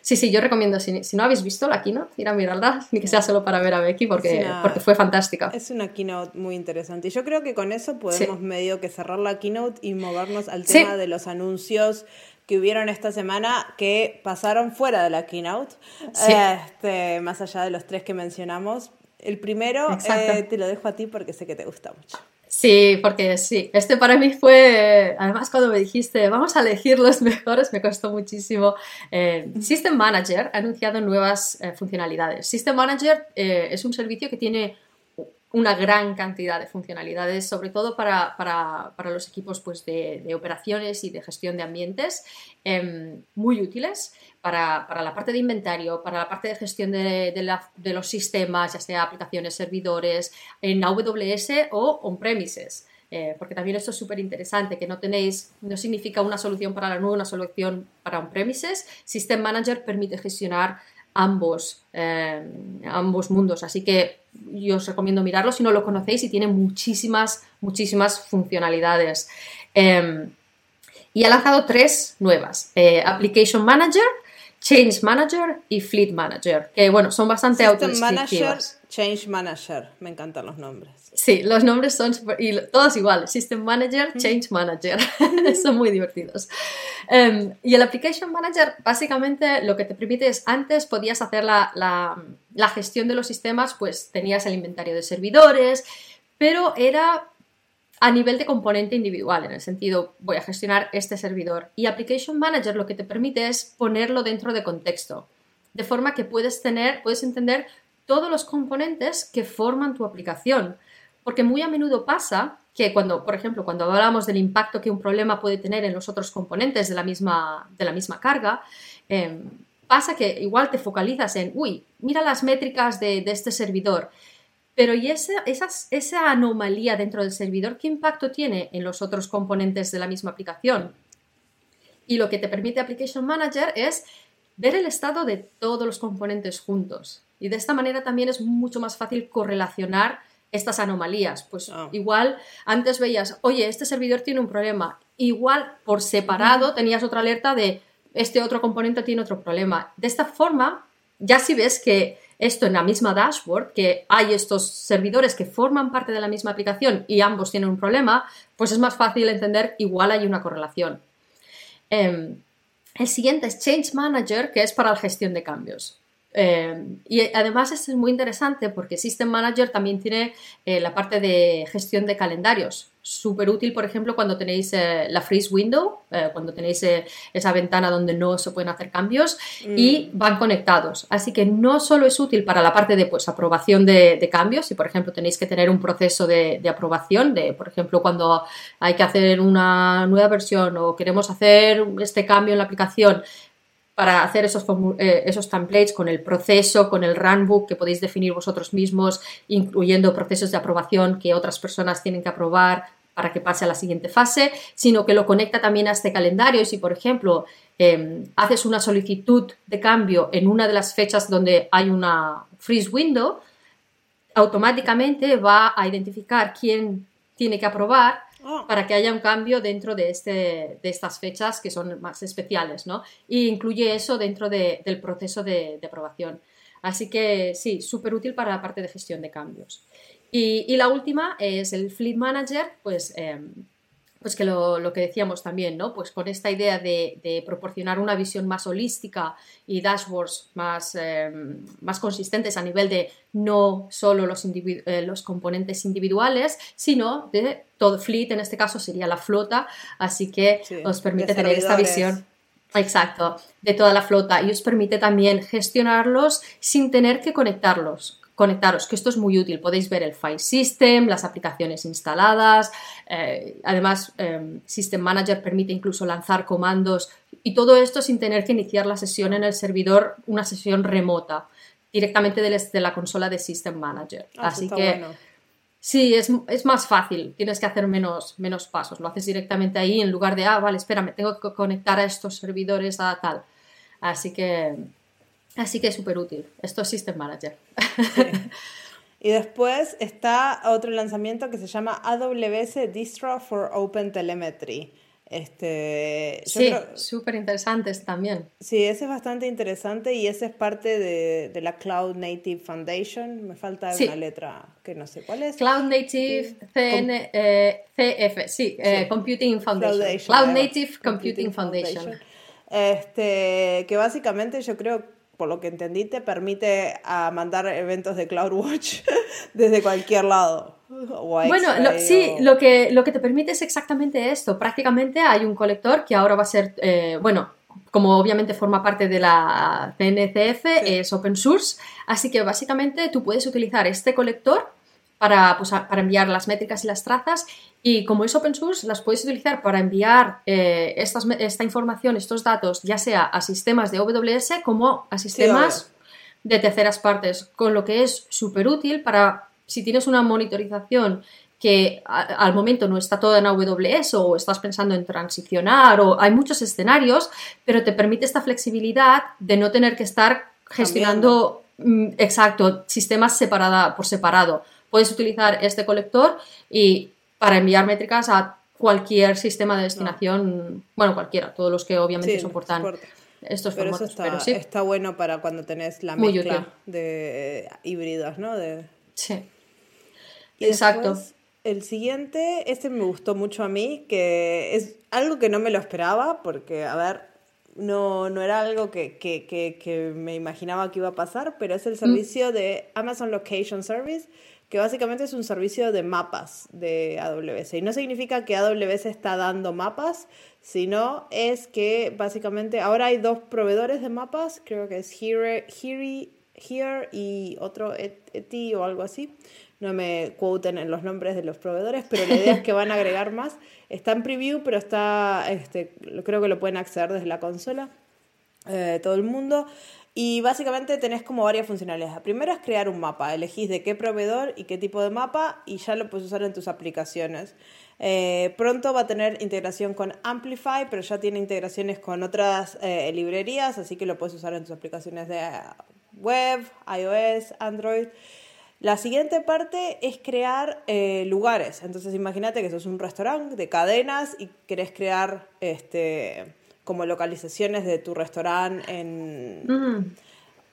sí, sí, yo recomiendo, si, si, no habéis visto la keynote, ir a mirarla, ni que sea solo para ver a Becky, porque, una, porque fue fantástica. Es una keynote muy interesante. Y yo creo que con eso podemos sí. medio que cerrar la keynote y movernos al tema sí. de los anuncios que hubieron esta semana que pasaron fuera de la keynote, sí. este, más allá de los tres que mencionamos. El primero eh, te lo dejo a ti porque sé que te gusta mucho. Sí, porque sí, este para mí fue, además cuando me dijiste, vamos a elegir los mejores, me costó muchísimo. Eh, System Manager ha anunciado nuevas eh, funcionalidades. System Manager eh, es un servicio que tiene una gran cantidad de funcionalidades, sobre todo para, los equipos pues, de, operaciones y de gestión de ambientes, em, muy útiles para, la parte de inventario, para la parte de gestión de, los sistemas, ya sea aplicaciones, servidores, en AWS o on-premises. Eh, porque también esto es súper interesante, que no tenéis, no significa una solución para la nube, una solución para on-premises. System Manager permite gestionar ambos, eh, ambos mundos. Así que yo os recomiendo mirarlo si no lo conocéis y tiene muchísimas, muchísimas funcionalidades. Em, y ha lanzado tres nuevas, eh, Application Manager, Change Manager y Fleet Manager, que bueno, son bastante System Change Manager, me encantan los nombres. Sí, los nombres son y todos iguales, System Manager, Change Manager, son muy divertidos. Em, y el Application Manager básicamente lo que te permite es, antes podías hacer la, la gestión de los sistemas, pues tenías el inventario de servidores, pero era a nivel de componente individual, en el sentido, voy a gestionar este servidor. Y Application Manager lo que te permite es ponerlo dentro de contexto, de forma que puedes tener, puedes entender todos los componentes que forman tu aplicación. Porque muy a menudo pasa que cuando, por ejemplo, cuando hablamos del impacto que un problema puede tener en los otros componentes de la misma, de la misma carga, em, pasa que igual te focalizas en, uy, mira las métricas de, de este servidor pero ¿y esa, esa anomalía dentro del servidor qué impacto tiene en los otros componentes de la misma aplicación? Y lo que te permite Application Manager es ver el estado de todos los componentes juntos. Y de esta manera también es mucho más fácil correlacionar estas anomalías. Pues ah. igual antes veías, oye, este servidor tiene un problema. Igual por separado tenías otra alerta de este otro componente tiene otro problema. De esta forma, ya si ves que esto en la misma dashboard, que hay estos servidores que forman parte de la misma aplicación y ambos tienen un problema, pues es más fácil entender, igual hay una correlación. Em, el siguiente es Change Manager, que es para la gestión de cambios. Em, y además es muy interesante porque System Manager también tiene eh, la parte de gestión de calendarios súper útil, por ejemplo, cuando tenéis eh, la freeze window, eh, cuando tenéis eh, esa ventana donde no se pueden hacer cambios y mm. van conectados. Así que no solo es útil para la parte de pues, aprobación de, cambios, si por ejemplo tenéis que tener un proceso de, aprobación, de por ejemplo cuando hay que hacer una nueva versión o queremos hacer este cambio en la aplicación, para hacer esos, esos, templates con el proceso, con el runbook que podéis definir vosotros mismos, incluyendo procesos de aprobación que otras personas tienen que aprobar, para que pase a la siguiente fase, sino que lo conecta también a este calendario. Si, por ejemplo, em, haces una solicitud de cambio en una de las fechas donde hay una freeze window, automáticamente va a identificar quién tiene que aprobar oh. para que haya un cambio dentro de, este, de estas fechas que son más especiales, ¿no? Y incluye eso dentro del proceso de, aprobación. Así que sí, súper útil para la parte de gestión de cambios. Y, la última es el Fleet Manager, pues, em, pues que lo, que decíamos también, ¿no? Pues con esta idea de, proporcionar una visión más holística y dashboards más, em, más consistentes a nivel de no solo los, eh, los componentes individuales, sino de todo Fleet, en este caso sería la flota, así que os permite tener esta visión. Exacto, de toda la flota y os permite también gestionarlos sin tener que conectarlos conectaros, que esto es muy útil. Podéis ver el file system, las aplicaciones instaladas. Eh, además, em, System Manager permite incluso lanzar comandos y todo esto sin tener que iniciar la sesión en el servidor, una sesión remota, directamente desde la consola de System Manager. Ah, Así que sí, es, más fácil, tienes que hacer menos, menos pasos. Lo haces directamente ahí en lugar de, ah, vale, espera, me tengo que conectar a estos servidores a tal. Así que Así que es súper útil. Esto es System Manager. Y después está otro lanzamiento que se llama AWS Distro for Open Telemetry. Este, sí, súper interesantes también. Sí, ese es bastante interesante y ese es parte de, la Cloud Native Foundation. Me falta una letra que no sé cuál es. Cloud Native CN, eh, CF, sí, eh, Computing Foundation. Cloud, Native Computing, Foundation. Este, que básicamente yo creo por lo que entendí, te permite a mandar eventos de CloudWatch desde cualquier lado. Bueno, sí, lo, que, lo que te permite es exactamente esto. Prácticamente hay un colector que ahora va a ser, eh, bueno, como obviamente forma parte de la CNCF, es open source, así que básicamente tú puedes utilizar este colector para, pues, para enviar las métricas y las trazas. Y como es open source, las puedes utilizar para enviar eh, esta información, estos datos, ya sea a sistemas de AWS como a sistemas de terceras partes, con lo que es súper útil para si tienes una monitorización que al momento no está todo en AWS o estás pensando en transicionar o hay muchos escenarios, pero te permite esta flexibilidad de no tener que estar gestionando, mm, exacto, sistemas separada, por separado. Puedes utilizar este colector y para enviar métricas a cualquier sistema de destinación, bueno, cualquiera, todos los que obviamente soportan estos pero formatos. está, pero sí. está bueno para cuando tenés la mezcla de eh, híbridos, ¿no? De... Sí. Exacto. el siguiente, este me gustó mucho a mí, que es algo que no me lo esperaba, porque, a ver, no, no era algo que, que, que, me imaginaba que iba a pasar, pero es el mm. servicio de Amazon Location Service, que básicamente es un servicio de mapas de AWS. Y no significa que AWS está dando mapas, sino es que básicamente ahora hay dos proveedores de mapas, creo que es Here, Here, Here y otro Eti o algo así. No me quoten en los nombres de los proveedores, pero la idea es que van a agregar más. Está en preview, pero está, este, creo que lo pueden acceder desde la consola. Eh, todo el mundo. Y básicamente tenés como varias funcionalidades. La primera es crear un mapa. Elegís de qué proveedor y qué tipo de mapa y ya lo puedes usar en tus aplicaciones. Eh, pronto va a tener integración con Amplify, pero ya tiene integraciones con otras eh, librerías, así que lo puedes usar en tus aplicaciones de web, iOS, Android. La siguiente parte es crear eh, lugares. Entonces imagínate que sos un restaurante de cadenas y querés crear este como localizaciones de tu restaurante en,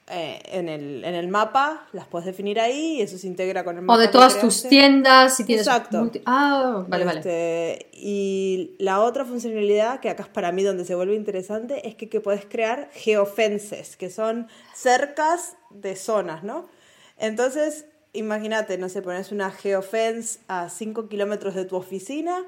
eh, en, el, en, el, mapa, las puedes definir ahí y eso se integra con el mapa. O de todas tus tiendas, si tienes. Exacto. Ah, vale, vale. Este, y la otra funcionalidad, que acá es para mí donde se vuelve interesante, es que, que puedes crear geofences, que son cercas de zonas, ¿no? Entonces, imagínate, no sé, pones una geofence a 5 kilómetros de tu oficina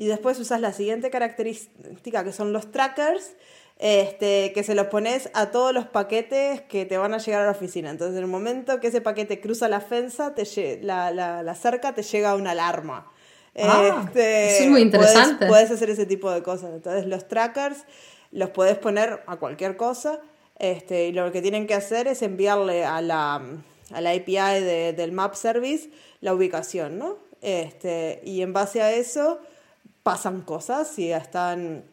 y después usas la siguiente característica que son los trackers, este, que se los pones a todos los paquetes que te van a llegar a la oficina. Entonces, en el momento que ese paquete cruza la fensa, te la, la, la cerca te llega una alarma. Ah, este, eso es muy interesante. Puedes, hacer ese tipo de cosas. Entonces, los trackers los puedes poner a cualquier cosa. Este, y lo que tienen que hacer es enviarle a la, a la API de, del Map Service la ubicación, ¿no? Este, y en base a eso pasan cosas si están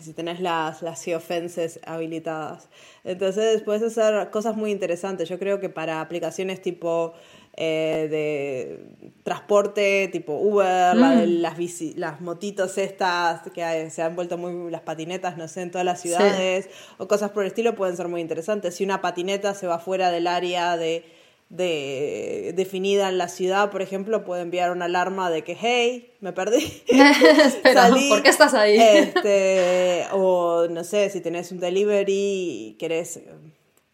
si tenés las, las geofences habilitadas. Entonces puedes hacer cosas muy interesantes. Yo creo que para aplicaciones tipo eh, de transporte, tipo Uber, mm. las, las motitos estas que se han vuelto muy las patinetas, no sé, en todas las ciudades, o cosas por el estilo, pueden ser muy interesantes. Si una patineta se va fuera del área de de, definida en la ciudad, por ejemplo, puede enviar una alarma de que, hey, me perdí. ¿por qué estás ahí? Este, o no sé, si tenés un delivery y querés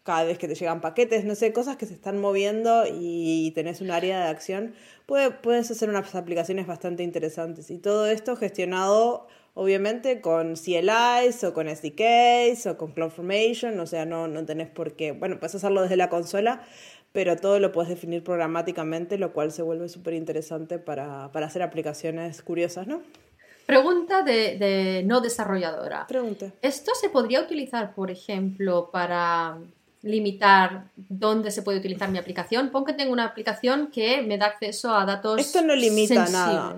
cada vez que te llegan paquetes, no sé, cosas que se están moviendo y tenés un área de acción, puede, puedes hacer unas aplicaciones bastante interesantes. Y todo esto gestionado, obviamente, con CLIs o con SDKs o con CloudFormation, o sea, no, no tenés por qué, bueno, puedes hacerlo desde la consola, pero todo lo puedes definir programáticamente, lo cual se vuelve súper interesante para, hacer aplicaciones curiosas, ¿no? Pregunta de, no desarrolladora. Pregunta. ¿Esto se podría utilizar, por ejemplo, para limitar dónde se puede utilizar mi aplicación? Pon que tengo una aplicación que me da acceso a datos Esto no limita nada.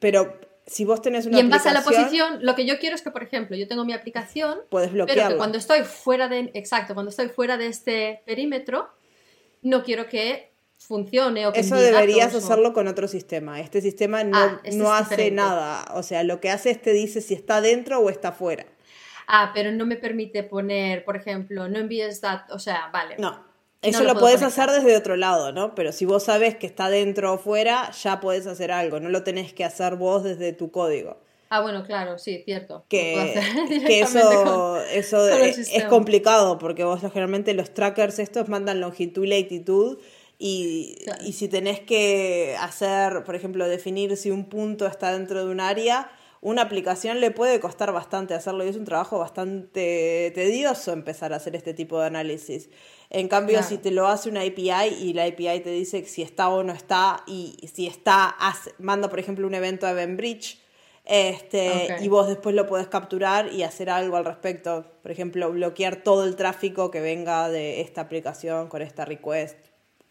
Pero si vos tenés una Y en base a la posición, lo que yo quiero es que, por ejemplo, yo tengo mi aplicación, puedes bloquearla. pero que cuando estoy fuera de, exacto, cuando estoy fuera de este perímetro, no quiero que funcione o que Eso deberías hacerlo con otro sistema. Este sistema no, ah, este no hace nada. O sea, lo que hace es te dice si está dentro o está fuera. Ah, pero no me permite poner, por ejemplo, no envíes datos, o sea, vale. No. Eso lo, puedes hacer desde otro lado, ¿no? Pero si vos sabes que está dentro o fuera, ya puedes hacer algo. No lo tenés que hacer vos desde tu código. Ah, bueno, claro, sí, cierto. Que, eso, eso es, complicado porque vos generalmente los trackers estos mandan longitud y latitud y, y, si tenés que hacer, por ejemplo, definir si un punto está dentro de un área, una aplicación le puede costar bastante hacerlo y es un trabajo bastante tedioso empezar a hacer este tipo de análisis. En cambio, si te lo hace una API y la API te dice si está o no está y si está, manda por ejemplo un evento a Eventbridge este, y vos después lo podés capturar y hacer algo al respecto. Por ejemplo, bloquear todo el tráfico que venga de esta aplicación con esta request.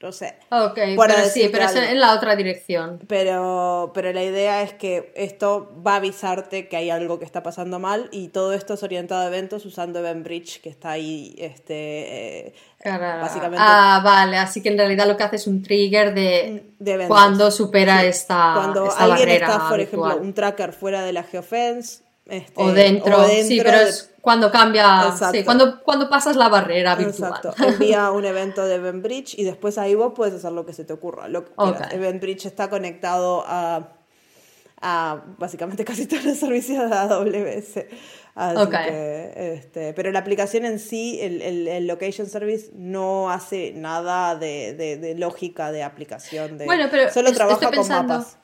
No sé. Ok, pero sí, pero es en la otra dirección. Pero, pero la idea es que esto va a avisarte que hay algo que está pasando mal y todo esto es orientado a eventos usando EventBridge, que está ahí este, eh, básicamente. Ah, vale, así que en realidad lo que hace es un trigger de, cuando supera esta Cuando alguien está, por ejemplo, un tracker fuera de la geofence este, o, dentro, sí, pero es cuando cambia, sí, cuando, cuando pasas la barrera virtual. Exacto, envía un evento de EventBridge y después ahí vos puedes hacer lo que se te ocurra. Lo que EventBridge está conectado a, a básicamente casi todos los servicios de AWS. Así que, este, pero la aplicación en sí, el, el, Location Service, no hace nada de, de, lógica de aplicación. De, bueno, pero solo trabaja con mapas.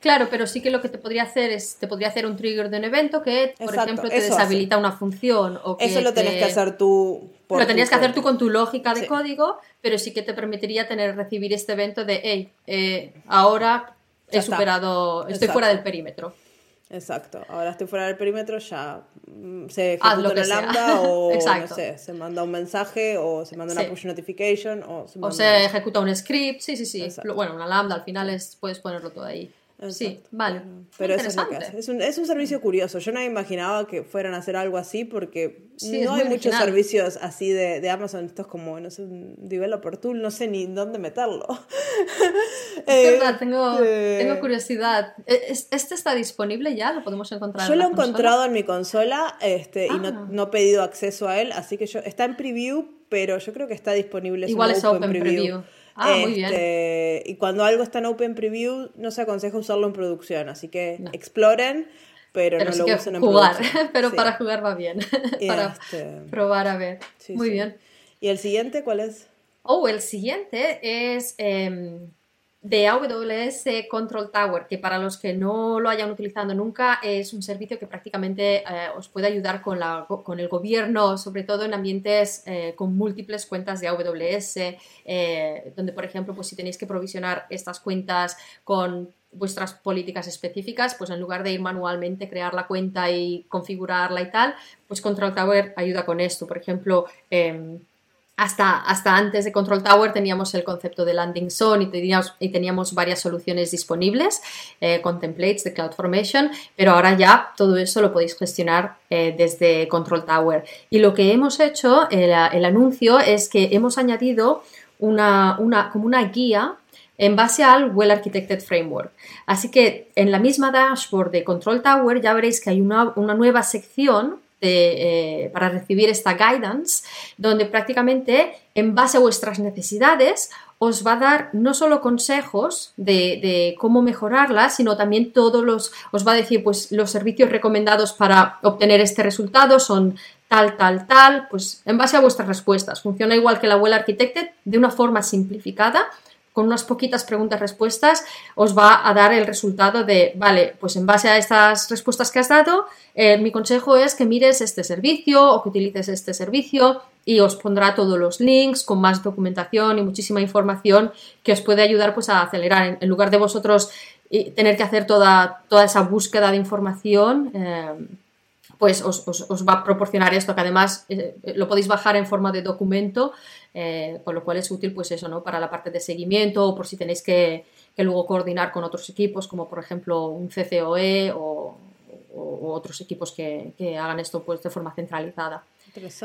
Claro, pero sí que lo que te podría hacer es, te podría hacer un trigger de un evento que, por ejemplo, te deshabilita una función. O que eso lo tenés que hacer tú. lo tenías que hacer tú con tu lógica de código, pero sí que te permitiría tener, recibir este evento de, hey, eh, ahora he superado, estoy fuera del perímetro. Exacto, ahora estoy fuera del perímetro, ya mm, se ejecuta una lambda o no sé, se manda un mensaje o se manda una push notification o se, ejecuta un script, sí, sí, sí. Bueno, una lambda al final es, puedes ponerlo todo ahí. Sí, vale. Pero eso es lo que hace. Es un, es un, servicio curioso. Yo no imaginaba que fueran a hacer algo así porque no hay muchos servicios así de, de, Amazon. Esto es como, no sé, un developer tool, no sé ni dónde meterlo. Es verdad, tengo, este tengo curiosidad. ¿E, ¿Este está disponible ya? ¿Lo podemos encontrar? Yo lo he encontrado en mi consola este, y no, ah. no, he pedido acceso a él, así que yo está en preview, pero yo creo que está disponible. Igual es open, preview. Ah, muy bien. Este, y cuando algo está en Open Preview, no se aconseja usarlo en producción, así que exploren, pero, no lo usen en jugar, producción. pero para jugar va bien, para este, probar a ver. muy bien. ¿Y el siguiente cuál es? Oh, el siguiente es em, de AWS Control Tower, que para los que no lo hayan utilizado nunca es un servicio que prácticamente eh, os puede ayudar con, la, con, el gobierno, sobre todo en ambientes eh, con múltiples cuentas de AWS, eh, donde por ejemplo, pues si tenéis que provisionar estas cuentas con vuestras políticas específicas, pues en lugar de ir manualmente, crear la cuenta y configurarla y tal, pues Control Tower ayuda con esto. Por ejemplo, em, hasta, antes de Control Tower teníamos el concepto de landing zone y teníamos, varias soluciones disponibles eh, con templates de CloudFormation, pero ahora ya todo eso lo podéis gestionar eh, desde Control Tower. Y lo que hemos hecho, el, anuncio, es que hemos añadido una, como una guía en base al Well Architected Framework. Así que en la misma dashboard de Control Tower ya veréis que hay una nueva sección eh, para recibir esta guidance, donde prácticamente en base a vuestras necesidades os va a dar no solo consejos de, cómo mejorarla, sino también todos los, os va a decir, pues los servicios recomendados para obtener este resultado son tal, tal, tal, pues en base a vuestras respuestas. Funciona igual que la Well Architected, de una forma simplificada, con unas poquitas preguntas-respuestas, os va a dar el resultado de, vale, pues en base a estas respuestas que has dado, eh, mi consejo es que mires este servicio o que utilices este servicio y os pondrá todos los links con más documentación y muchísima información que os puede ayudar pues a acelerar. En, lugar de vosotros eh, tener que hacer toda, toda esa búsqueda de información, eh, pues os, va a proporcionar esto, que además lo podéis bajar en forma de documento eh, con lo cual es útil pues eso, ¿no? Para la parte de seguimiento o por si tenéis que, luego coordinar con otros equipos, como por ejemplo un CCOE o, otros equipos que, hagan esto pues de forma centralizada.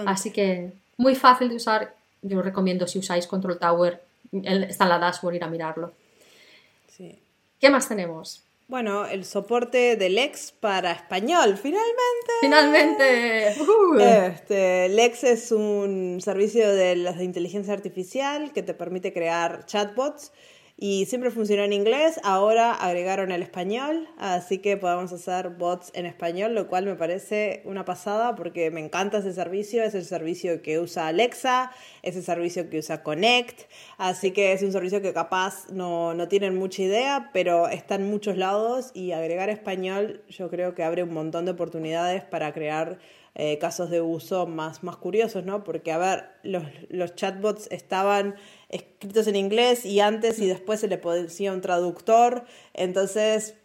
Así que muy fácil de usar, yo os recomiendo si usáis Control Tower, está en la dashboard ir a mirarlo. ¿Qué más tenemos? Bueno, el soporte de Lex para español, finalmente. Finalmente. Este, Lex es un servicio de, de inteligencia artificial que te permite crear chatbots y siempre funcionó en inglés, ahora agregaron el español, así que podemos hacer bots en español, lo cual me parece una pasada porque me encanta ese servicio, es el servicio que usa Alexa, es el servicio que usa Connect, así que es un servicio que capaz no, no tienen mucha idea, pero está en muchos lados y agregar español yo creo que abre un montón de oportunidades para crear eh, casos de uso más, más curiosos, ¿no? Porque, a ver, los, los chatbots estaban escritos en inglés y antes y después se le ponía un traductor, entonces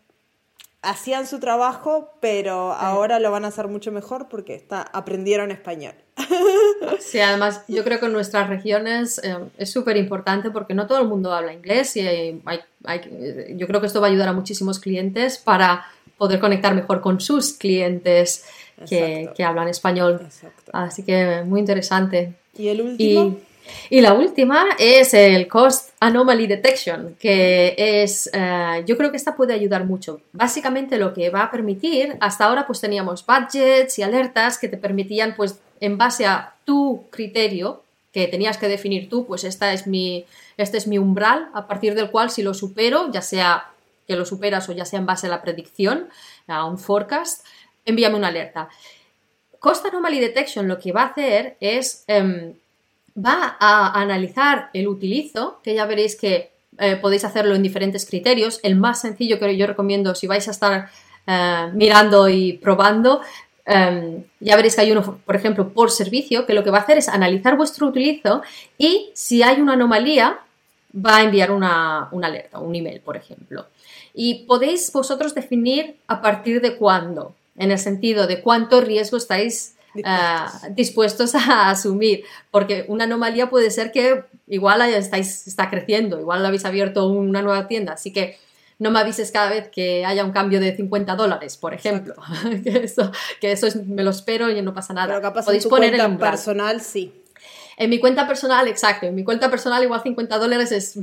hacían su trabajo, pero ahora lo van a hacer mucho mejor porque está, aprendieron español. Sí, además yo creo que en nuestras regiones eh, es súper importante porque no todo el mundo habla inglés y hay, hay, yo creo que esto va a ayudar a muchísimos clientes para poder conectar mejor con sus clientes que, que, hablan español. Así que muy interesante. ¿Y el último? Y, la última es el Cost Anomaly Detection, que es, eh, yo creo que esta puede ayudar mucho. Básicamente lo que va a permitir, hasta ahora pues teníamos budgets y alertas que te permitían pues en base a tu criterio, que tenías que definir tú, pues esta es mi, este es mi umbral, a partir del cual si lo supero, ya sea que lo superas o ya sea en base a la predicción, a un forecast, envíame una alerta. Cost Anomaly Detection lo que va a hacer es, em, va a analizar el utilizo, que ya veréis que eh, podéis hacerlo en diferentes criterios. El más sencillo que yo recomiendo si vais a estar eh, mirando y probando, em, ya veréis que hay uno, por ejemplo, por servicio, que lo que va a hacer es analizar vuestro utilizo y si hay una anomalía, va a enviar una, una alerta, un email, por ejemplo. Y podéis vosotros definir a partir de cuándo en el sentido de cuánto riesgo estáis dispuestos, ah, a asumir, porque una anomalía puede ser que igual estáis, está creciendo, igual habéis abierto una nueva tienda, así que no me avises cada vez que haya un cambio de 50 dólares, por ejemplo, que eso, que eso es, me lo espero y no pasa nada. Pero capaz Podéis en tu poner cuenta personal, sí. En mi cuenta personal, exacto, en mi cuenta personal igual 50 dólares es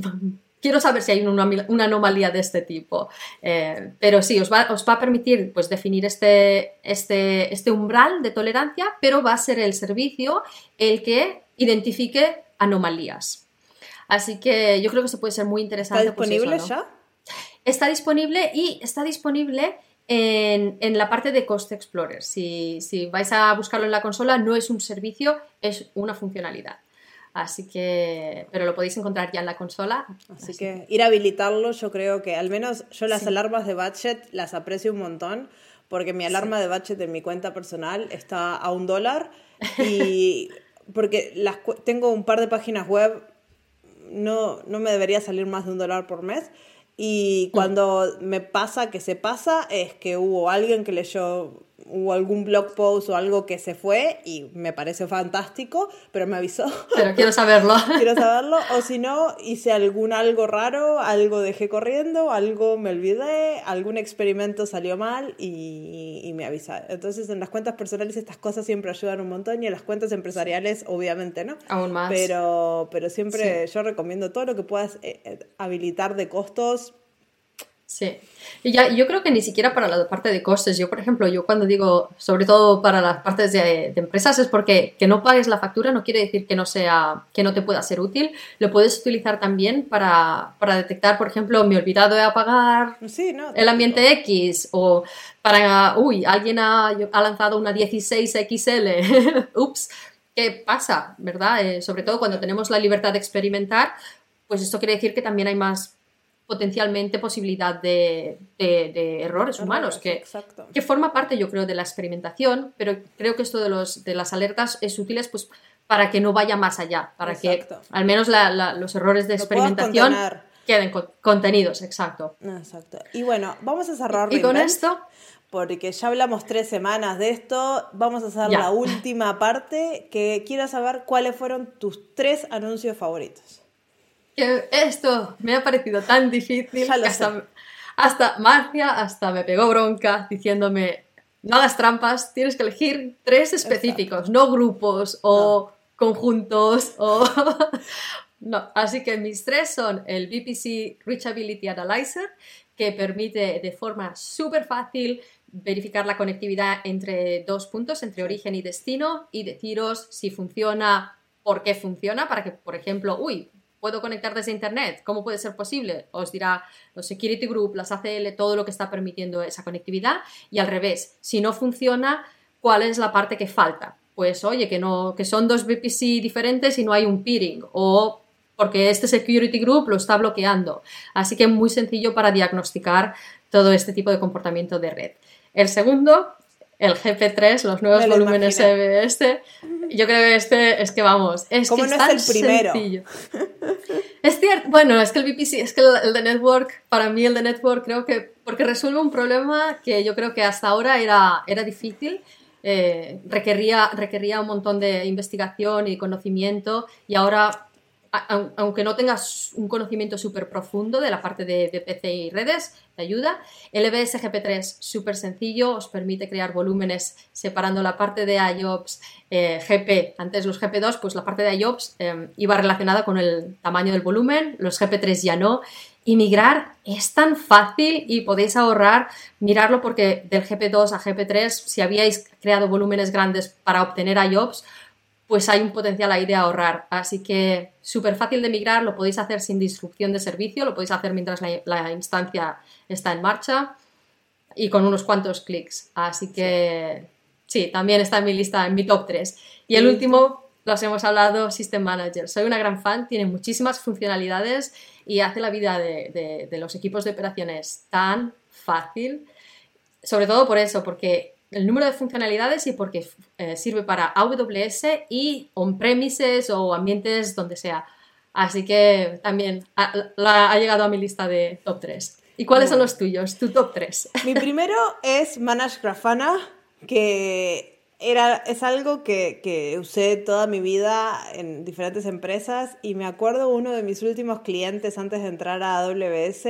quiero saber si hay una, anomalía de este tipo. Eh, pero sí, os va, os va, a permitir pues, definir este, este, este umbral de tolerancia, pero va a ser el servicio el que identifique anomalías. Así que yo creo que eso puede ser muy interesante. ¿Está pues, disponible ya? Está disponible y está disponible en, en, la parte de Cost Explorer. Si, si vais a buscarlo en la consola, no es un servicio, es una funcionalidad. Así que, pero lo podéis encontrar ya en la consola. Así, que ir a habilitarlo, yo creo que al menos yo las alarmas de budget las aprecio un montón, porque mi alarma de budget en mi cuenta personal está a un dólar y porque las, tengo un par de páginas web, no, no me debería salir más de un dólar por mes. Y mm. cuando me pasa que se pasa, es que hubo alguien que leyó hubo algún blog post o algo que se fue y me parece fantástico, pero me avisó. Pero quiero saberlo. quiero saberlo. O si no, hice algún algo raro, algo dejé corriendo, algo me olvidé, algún experimento salió mal y, y me avisa. Entonces en las cuentas personales estas cosas siempre ayudan un montón y en las cuentas empresariales obviamente no. Aún más. Pero, pero siempre yo recomiendo todo lo que puedas eh, eh, habilitar de costos Sí, y ya, yo creo que ni siquiera para la parte de costes. Yo, por ejemplo, yo cuando digo, sobre todo para las partes de, empresas, es porque que no pagues la factura no quiere decir que no sea, que no te pueda ser útil. Lo puedes utilizar también para, para detectar, por ejemplo, me he olvidado de apagar el ambiente X o para, uy, alguien ha, ha lanzado una 16XL. Ups, ¿qué pasa? ¿Verdad? Eh, sobre todo cuando tenemos la libertad de experimentar, pues esto quiere decir que también hay más potencialmente posibilidad de, errores humanos, que, que, forma parte, yo creo, de la experimentación, pero creo que esto de, los, de las alertas es útil pues, para que no vaya más allá, para que al menos los errores de experimentación queden contenidos, exacto. Exacto. Y bueno, vamos a cerrar. Y con esto... Porque ya hablamos tres semanas de esto, vamos a hacer la última parte que quiero saber cuáles fueron tus tres anuncios favoritos que esto me ha parecido tan difícil que hasta, Marcia hasta me pegó bronca diciéndome no hagas trampas, tienes que elegir tres específicos, no grupos o conjuntos o... no, así que mis tres son el VPC Reachability Analyzer, que permite de forma súper fácil verificar la conectividad entre dos puntos, entre origen y destino, y deciros si funciona, por qué funciona, para que, por ejemplo, uy, puedo conectar desde Internet. ¿Cómo puede ser posible? Os dirá los Security Group, las ACL, todo lo que está permitiendo esa conectividad. Y al revés, si no funciona, ¿cuál es la parte que falta? Pues oye, que, no, que son dos VPC diferentes y no hay un peering. O porque este Security Group lo está bloqueando. Así que es muy sencillo para diagnosticar todo este tipo de comportamiento de red. El segundo, el GP3, los nuevos volúmenes CBS. Yo creo que este es que vamos, es que no es, el primero? Sencillo. es cierto, bueno, es que el VPC, es que el, de Network, para mí el de Network creo que, porque resuelve un problema que yo creo que hasta ahora era, era difícil, eh, requería, requería un montón de investigación y conocimiento y ahora aunque no tengas un conocimiento súper profundo de la parte de, PC y redes, te ayuda. El EBS GP3, súper sencillo, os permite crear volúmenes separando la parte de IOPS eh, GP. Antes los GP2, pues la parte de IOPS em, iba relacionada con el tamaño del volumen, los GP3 ya no. Y migrar es tan fácil y podéis ahorrar, mirarlo porque del GP2 a GP3, si habíais creado volúmenes grandes para obtener IOPS, pues hay un potencial ahí de ahorrar. Así que súper fácil de migrar, lo podéis hacer sin disrupción de servicio, lo podéis hacer mientras la, instancia está en marcha y con unos cuantos clics. Así que sí. también está en mi lista, en mi top 3. Y el último, los hemos hablado, System Manager. Soy una gran fan, tiene muchísimas funcionalidades y hace la vida de los equipos de operaciones tan fácil. Sobre todo por eso, porque el número de funcionalidades y porque eh, sirve para AWS y on-premises o ambientes donde sea. Así que también ha, ha, llegado a mi lista de top 3. ¿Y cuáles son los tuyos? Tu top 3. Mi primero es Manage Grafana, que era, es algo que, que, usé toda mi vida en diferentes empresas y me acuerdo uno de mis últimos clientes antes de entrar a AWS,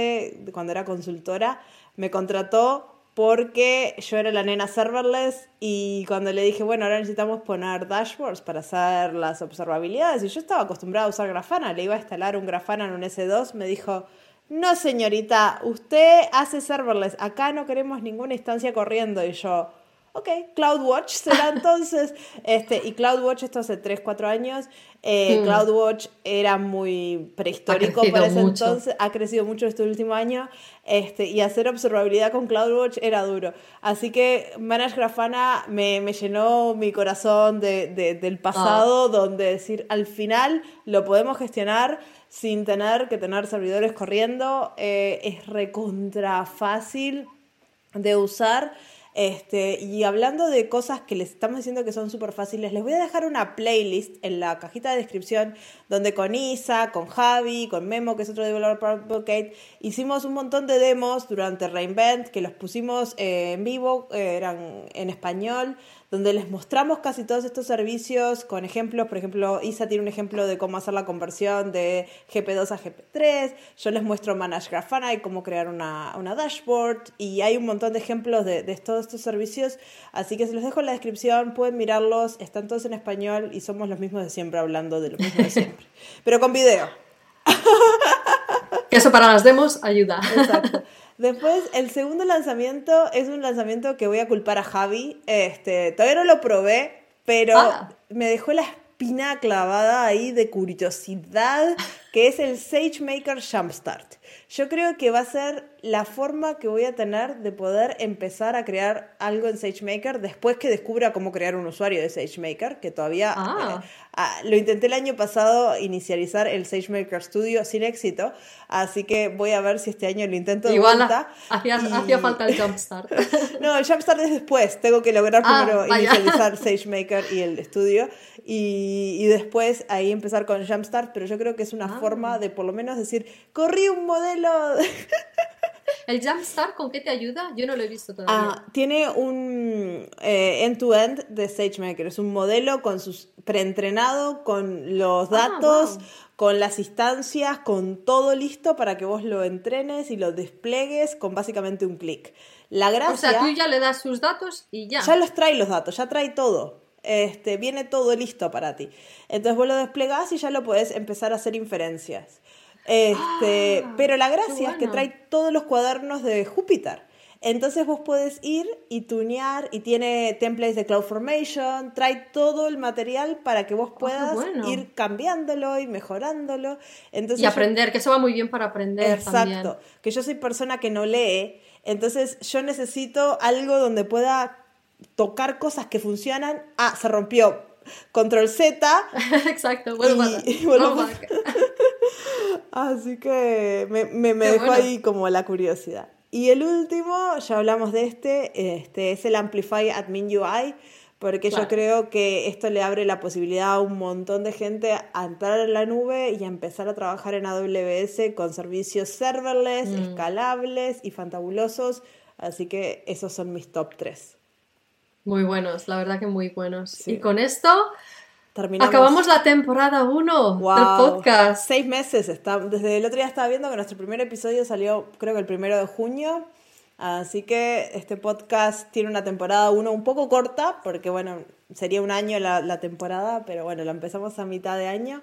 cuando era consultora, me contrató porque yo era la nena serverless y cuando le dije, bueno, ahora necesitamos poner dashboards para hacer las observabilidades, y yo estaba acostumbrada a usar Grafana, le iba a instalar un Grafana en un S2, me dijo, no señorita, usted hace serverless, acá no queremos ninguna instancia corriendo, y yo, ok, CloudWatch será entonces. este, y CloudWatch esto hace 3, 4 años. Eh, hmm. CloudWatch era muy prehistórico para ese entonces, ha crecido mucho este último año. Este, y hacer observabilidad con CloudWatch era duro. Así que Manage Grafana me, me llenó mi corazón de, de, del pasado, ah. donde decir, al final lo podemos gestionar sin tener que tener servidores corriendo. Eh, es recontra fácil de usar. Este, y hablando de cosas que les estamos diciendo que son súper fáciles, les voy a dejar una playlist en la cajita de descripción donde con Isa, con Javi, con Memo, que es otro developer advocate, hicimos un montón de demos durante Reinvent que los pusimos eh, en vivo, eh, eran en español, donde les mostramos casi todos estos servicios con ejemplos. Por ejemplo, Isa tiene un ejemplo de cómo hacer la conversión de GP2 a GP3. Yo les muestro Manage Grafana y cómo crear una, dashboard. Y hay un montón de ejemplos de, todos estos servicios. Así que se los dejo en la descripción, pueden mirarlos. Están todos en español y somos los mismos de siempre hablando de lo mismo de siempre. Pero con video. Eso para las demos ayuda. Exacto. Después, el segundo lanzamiento es un lanzamiento que voy a culpar a Javi. Este, todavía no lo probé, pero ah. me dejó la espina clavada ahí de curiosidad, que es el SageMaker Jumpstart. Yo creo que va a ser la forma que voy a tener de poder empezar a crear algo en SageMaker después que descubra cómo crear un usuario de SageMaker, que todavía ah. Eh, ah, lo intenté el año pasado inicializar el SageMaker Studio sin éxito, así que voy a ver si este año lo intento de Igual hacía, hacía falta el Jumpstart. no, el Jumpstart es después, tengo que lograr ah, primero inicializar SageMaker y el estudio y, y, después ahí empezar con Jumpstart, pero yo creo que es una forma de por lo menos decir, corrí un modelo ¿El Jumpstart con qué te ayuda? Yo no lo he visto todavía. Ah, tiene un eh, end-to-end de SageMaker. Es un modelo con sus preentrenado, con los ah, datos, con las instancias, con todo listo para que vos lo entrenes y lo despliegues con básicamente un clic. La gracia, o sea, tú ya le das sus datos y ya. Ya los trae los datos, ya trae todo. Este, viene todo listo para ti. Entonces vos lo desplegás y ya lo puedes empezar a hacer inferencias. Este, ah, pero la gracia es que trae todos los cuadernos de Júpiter. Entonces vos podés ir y tunear y tiene templates de CloudFormation, trae todo el material para que vos Ah, puedas ir cambiándolo y mejorándolo. Entonces, y aprender, que eso va muy bien para aprender. Exacto, que yo soy persona que no lee, entonces yo necesito algo donde pueda tocar cosas que funcionan. Ah, se rompió. Control Z. Exacto, vuelvo y, a... Así que me, me, me dejó ahí como la curiosidad. Y el último, ya hablamos de este, este es el Amplify Admin UI, porque yo creo que esto le abre la posibilidad a un montón de gente a entrar en la nube y a empezar a trabajar en AWS con servicios serverless, Mm. escalables y fantabulosos. Así que esos son mis top 3. Muy buenos, la verdad que muy buenos. Y con esto Terminamos. acabamos la temporada 1 del podcast. Seis meses. Está, desde el otro día estaba viendo que nuestro primer episodio salió, creo que el primero de junio. Así que este podcast tiene una temporada 1 un poco corta, porque bueno, sería un año la, la, temporada, pero bueno, la empezamos a mitad de año.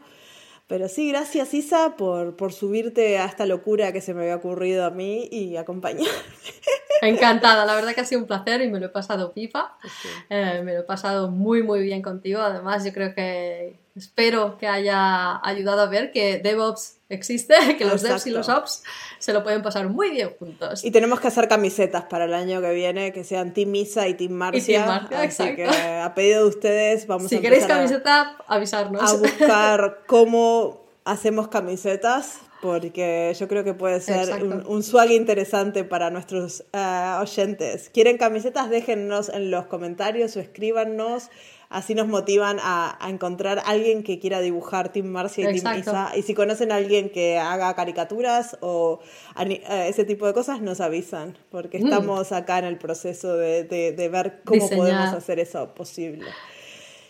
Pero sí, gracias Isa por, por subirte a esta locura que se me había ocurrido a mí y acompañarme. Encantada, la verdad que ha sido un placer y me lo he pasado pipa. Sí. Eh, me lo he pasado muy, muy bien contigo. Además, yo creo que espero que haya ayudado a ver que DevOps existe, que los Exacto. Devs y los Ops se lo pueden pasar muy bien juntos. Y tenemos que hacer camisetas para el año que viene que sean Team Isa y Team Marcia. Y Team Marcia así exacto. que a pedido de ustedes vamos si a queréis camiseta, a, avisarnos. A buscar cómo hacemos camisetas porque yo creo que puede ser un, un, swag interesante para nuestros uh, oyentes. ¿Quieren camisetas? Déjennos en los comentarios o escríbanos. Así nos motivan a, a encontrar a alguien que quiera dibujar Team Marcia y Team Isa. Y si conocen a alguien que haga caricaturas o uh, ese tipo de cosas, nos avisan. Porque mm. estamos acá en el proceso de, de, de ver cómo Diseñar. podemos hacer eso posible.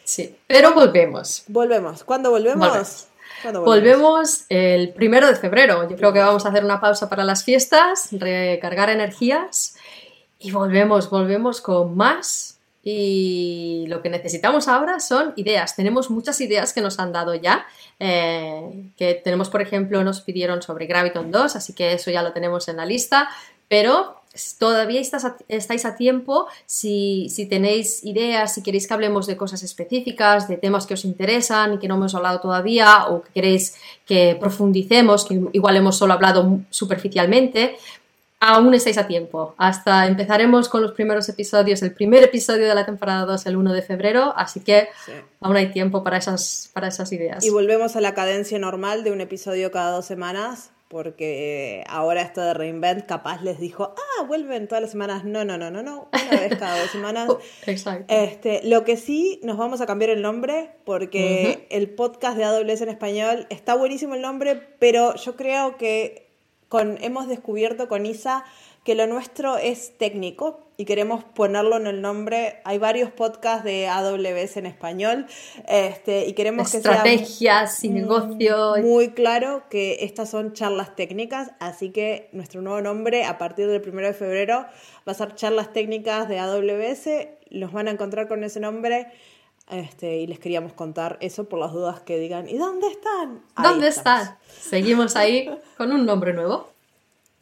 Sí, pero volvemos. Volvemos. ¿Cuándo volvemos? volvemos. Volvemos? volvemos el primero de febrero. Yo creo que vamos a hacer una pausa para las fiestas, recargar energías y volvemos, volvemos con más. Y lo que necesitamos ahora son ideas. Tenemos muchas ideas que nos han dado ya. Eh, que tenemos, por ejemplo, nos pidieron sobre Graviton 2, así que eso ya lo tenemos en la lista. Pero todavía estáis a tiempo si, si, tenéis ideas, si queréis que hablemos de cosas específicas, de temas que os interesan y que no hemos hablado todavía, o que queréis que profundicemos, que igual hemos solo hablado superficialmente, aún estáis a tiempo. Hasta empezaremos con los primeros episodios, el primer episodio de la temporada 2 el 1 de febrero, así que sí. aún hay tiempo para esas, para esas ideas. Y volvemos a la cadencia normal de un episodio cada dos semanas porque ahora esto de Reinvent capaz les dijo, ah, vuelven todas las semanas. No, no, no, no, no, una vez cada dos semanas. Exacto. Este, lo que sí, nos vamos a cambiar el nombre porque uh -huh. el podcast de AWS en español está buenísimo el nombre, pero yo creo que con, hemos descubierto con Isa que lo nuestro es técnico y queremos ponerlo en el nombre. Hay varios podcasts de AWS en español este, y queremos Estrategias que sea y negocio. Muy claro que estas son charlas técnicas, así que nuestro nuevo nombre a partir del 1 de febrero va a ser charlas técnicas de AWS. Los van a encontrar con ese nombre. Este, y les queríamos contar eso por las dudas que digan, ¿y dónde están? Ahí ¿Dónde estamos. están? Seguimos ahí con un nombre nuevo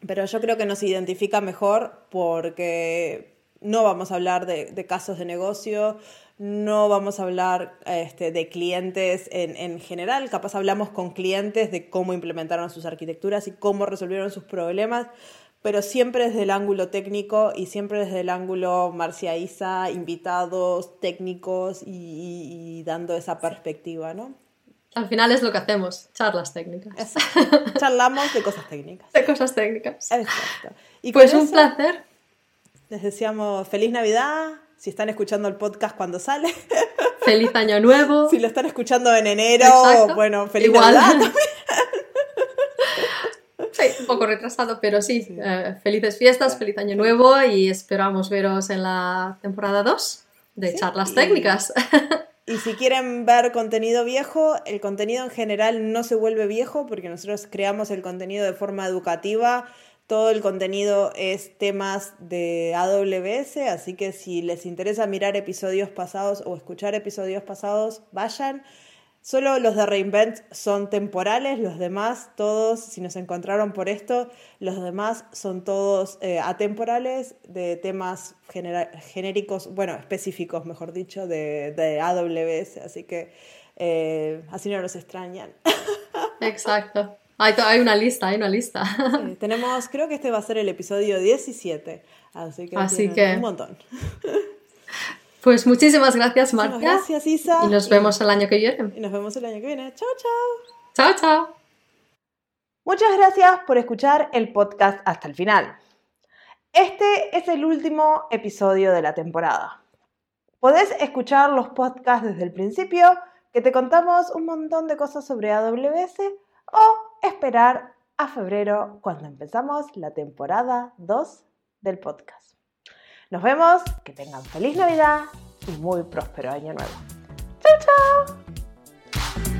pero yo creo que nos identifica mejor porque no vamos a hablar de, de casos de negocio, no vamos a hablar este, de clientes en, en, general, capaz hablamos con clientes de cómo implementaron sus arquitecturas y cómo resolvieron sus problemas, pero siempre desde el ángulo técnico y siempre desde el ángulo Marcia Isa, invitados técnicos y, y, dando esa perspectiva, ¿no? Al final es lo que hacemos, charlas técnicas. Exacto. Charlamos de cosas técnicas. De cosas técnicas. Exacto. Y pues un placer. Les deseamos feliz Navidad, si están escuchando el podcast cuando sale. Feliz Año Nuevo. Si lo están escuchando en enero, Exacto. bueno, feliz Igual. Navidad también. Poco retrasado, pero sí, sí. Eh, felices fiestas, feliz año nuevo y esperamos veros en la temporada 2 de Sí, charlas y- técnicas. Y si quieren ver contenido viejo, el contenido en general no se vuelve viejo porque nosotros creamos el contenido de forma educativa. Todo el contenido es temas de AWS, así que si les interesa mirar episodios pasados o escuchar episodios pasados, vayan. Solo los de Reinvent son temporales, los demás, todos, si nos encontraron por esto, los demás son todos eh, atemporales de temas genéricos, bueno, específicos, mejor dicho, de, AWS, así que eh, así no los extrañan. Exacto. Hay, hay una lista, hay una lista. tenemos, creo que este va a ser el episodio 17, así que, así que... un montón. Pues muchísimas gracias, Marta. gracias, Isa. Y nos vemos el año que viene. Y nos vemos el año que viene. Chao, chao. Chao, chao. Muchas gracias por escuchar el podcast hasta el final. Este es el último episodio de la temporada. Podés escuchar los podcasts desde el principio, que te contamos un montón de cosas sobre AWS, o esperar a febrero cuando empezamos la temporada 2 del podcast. Nos vemos, que tengan feliz Navidad y muy próspero año nuevo. ¡Chao, chao!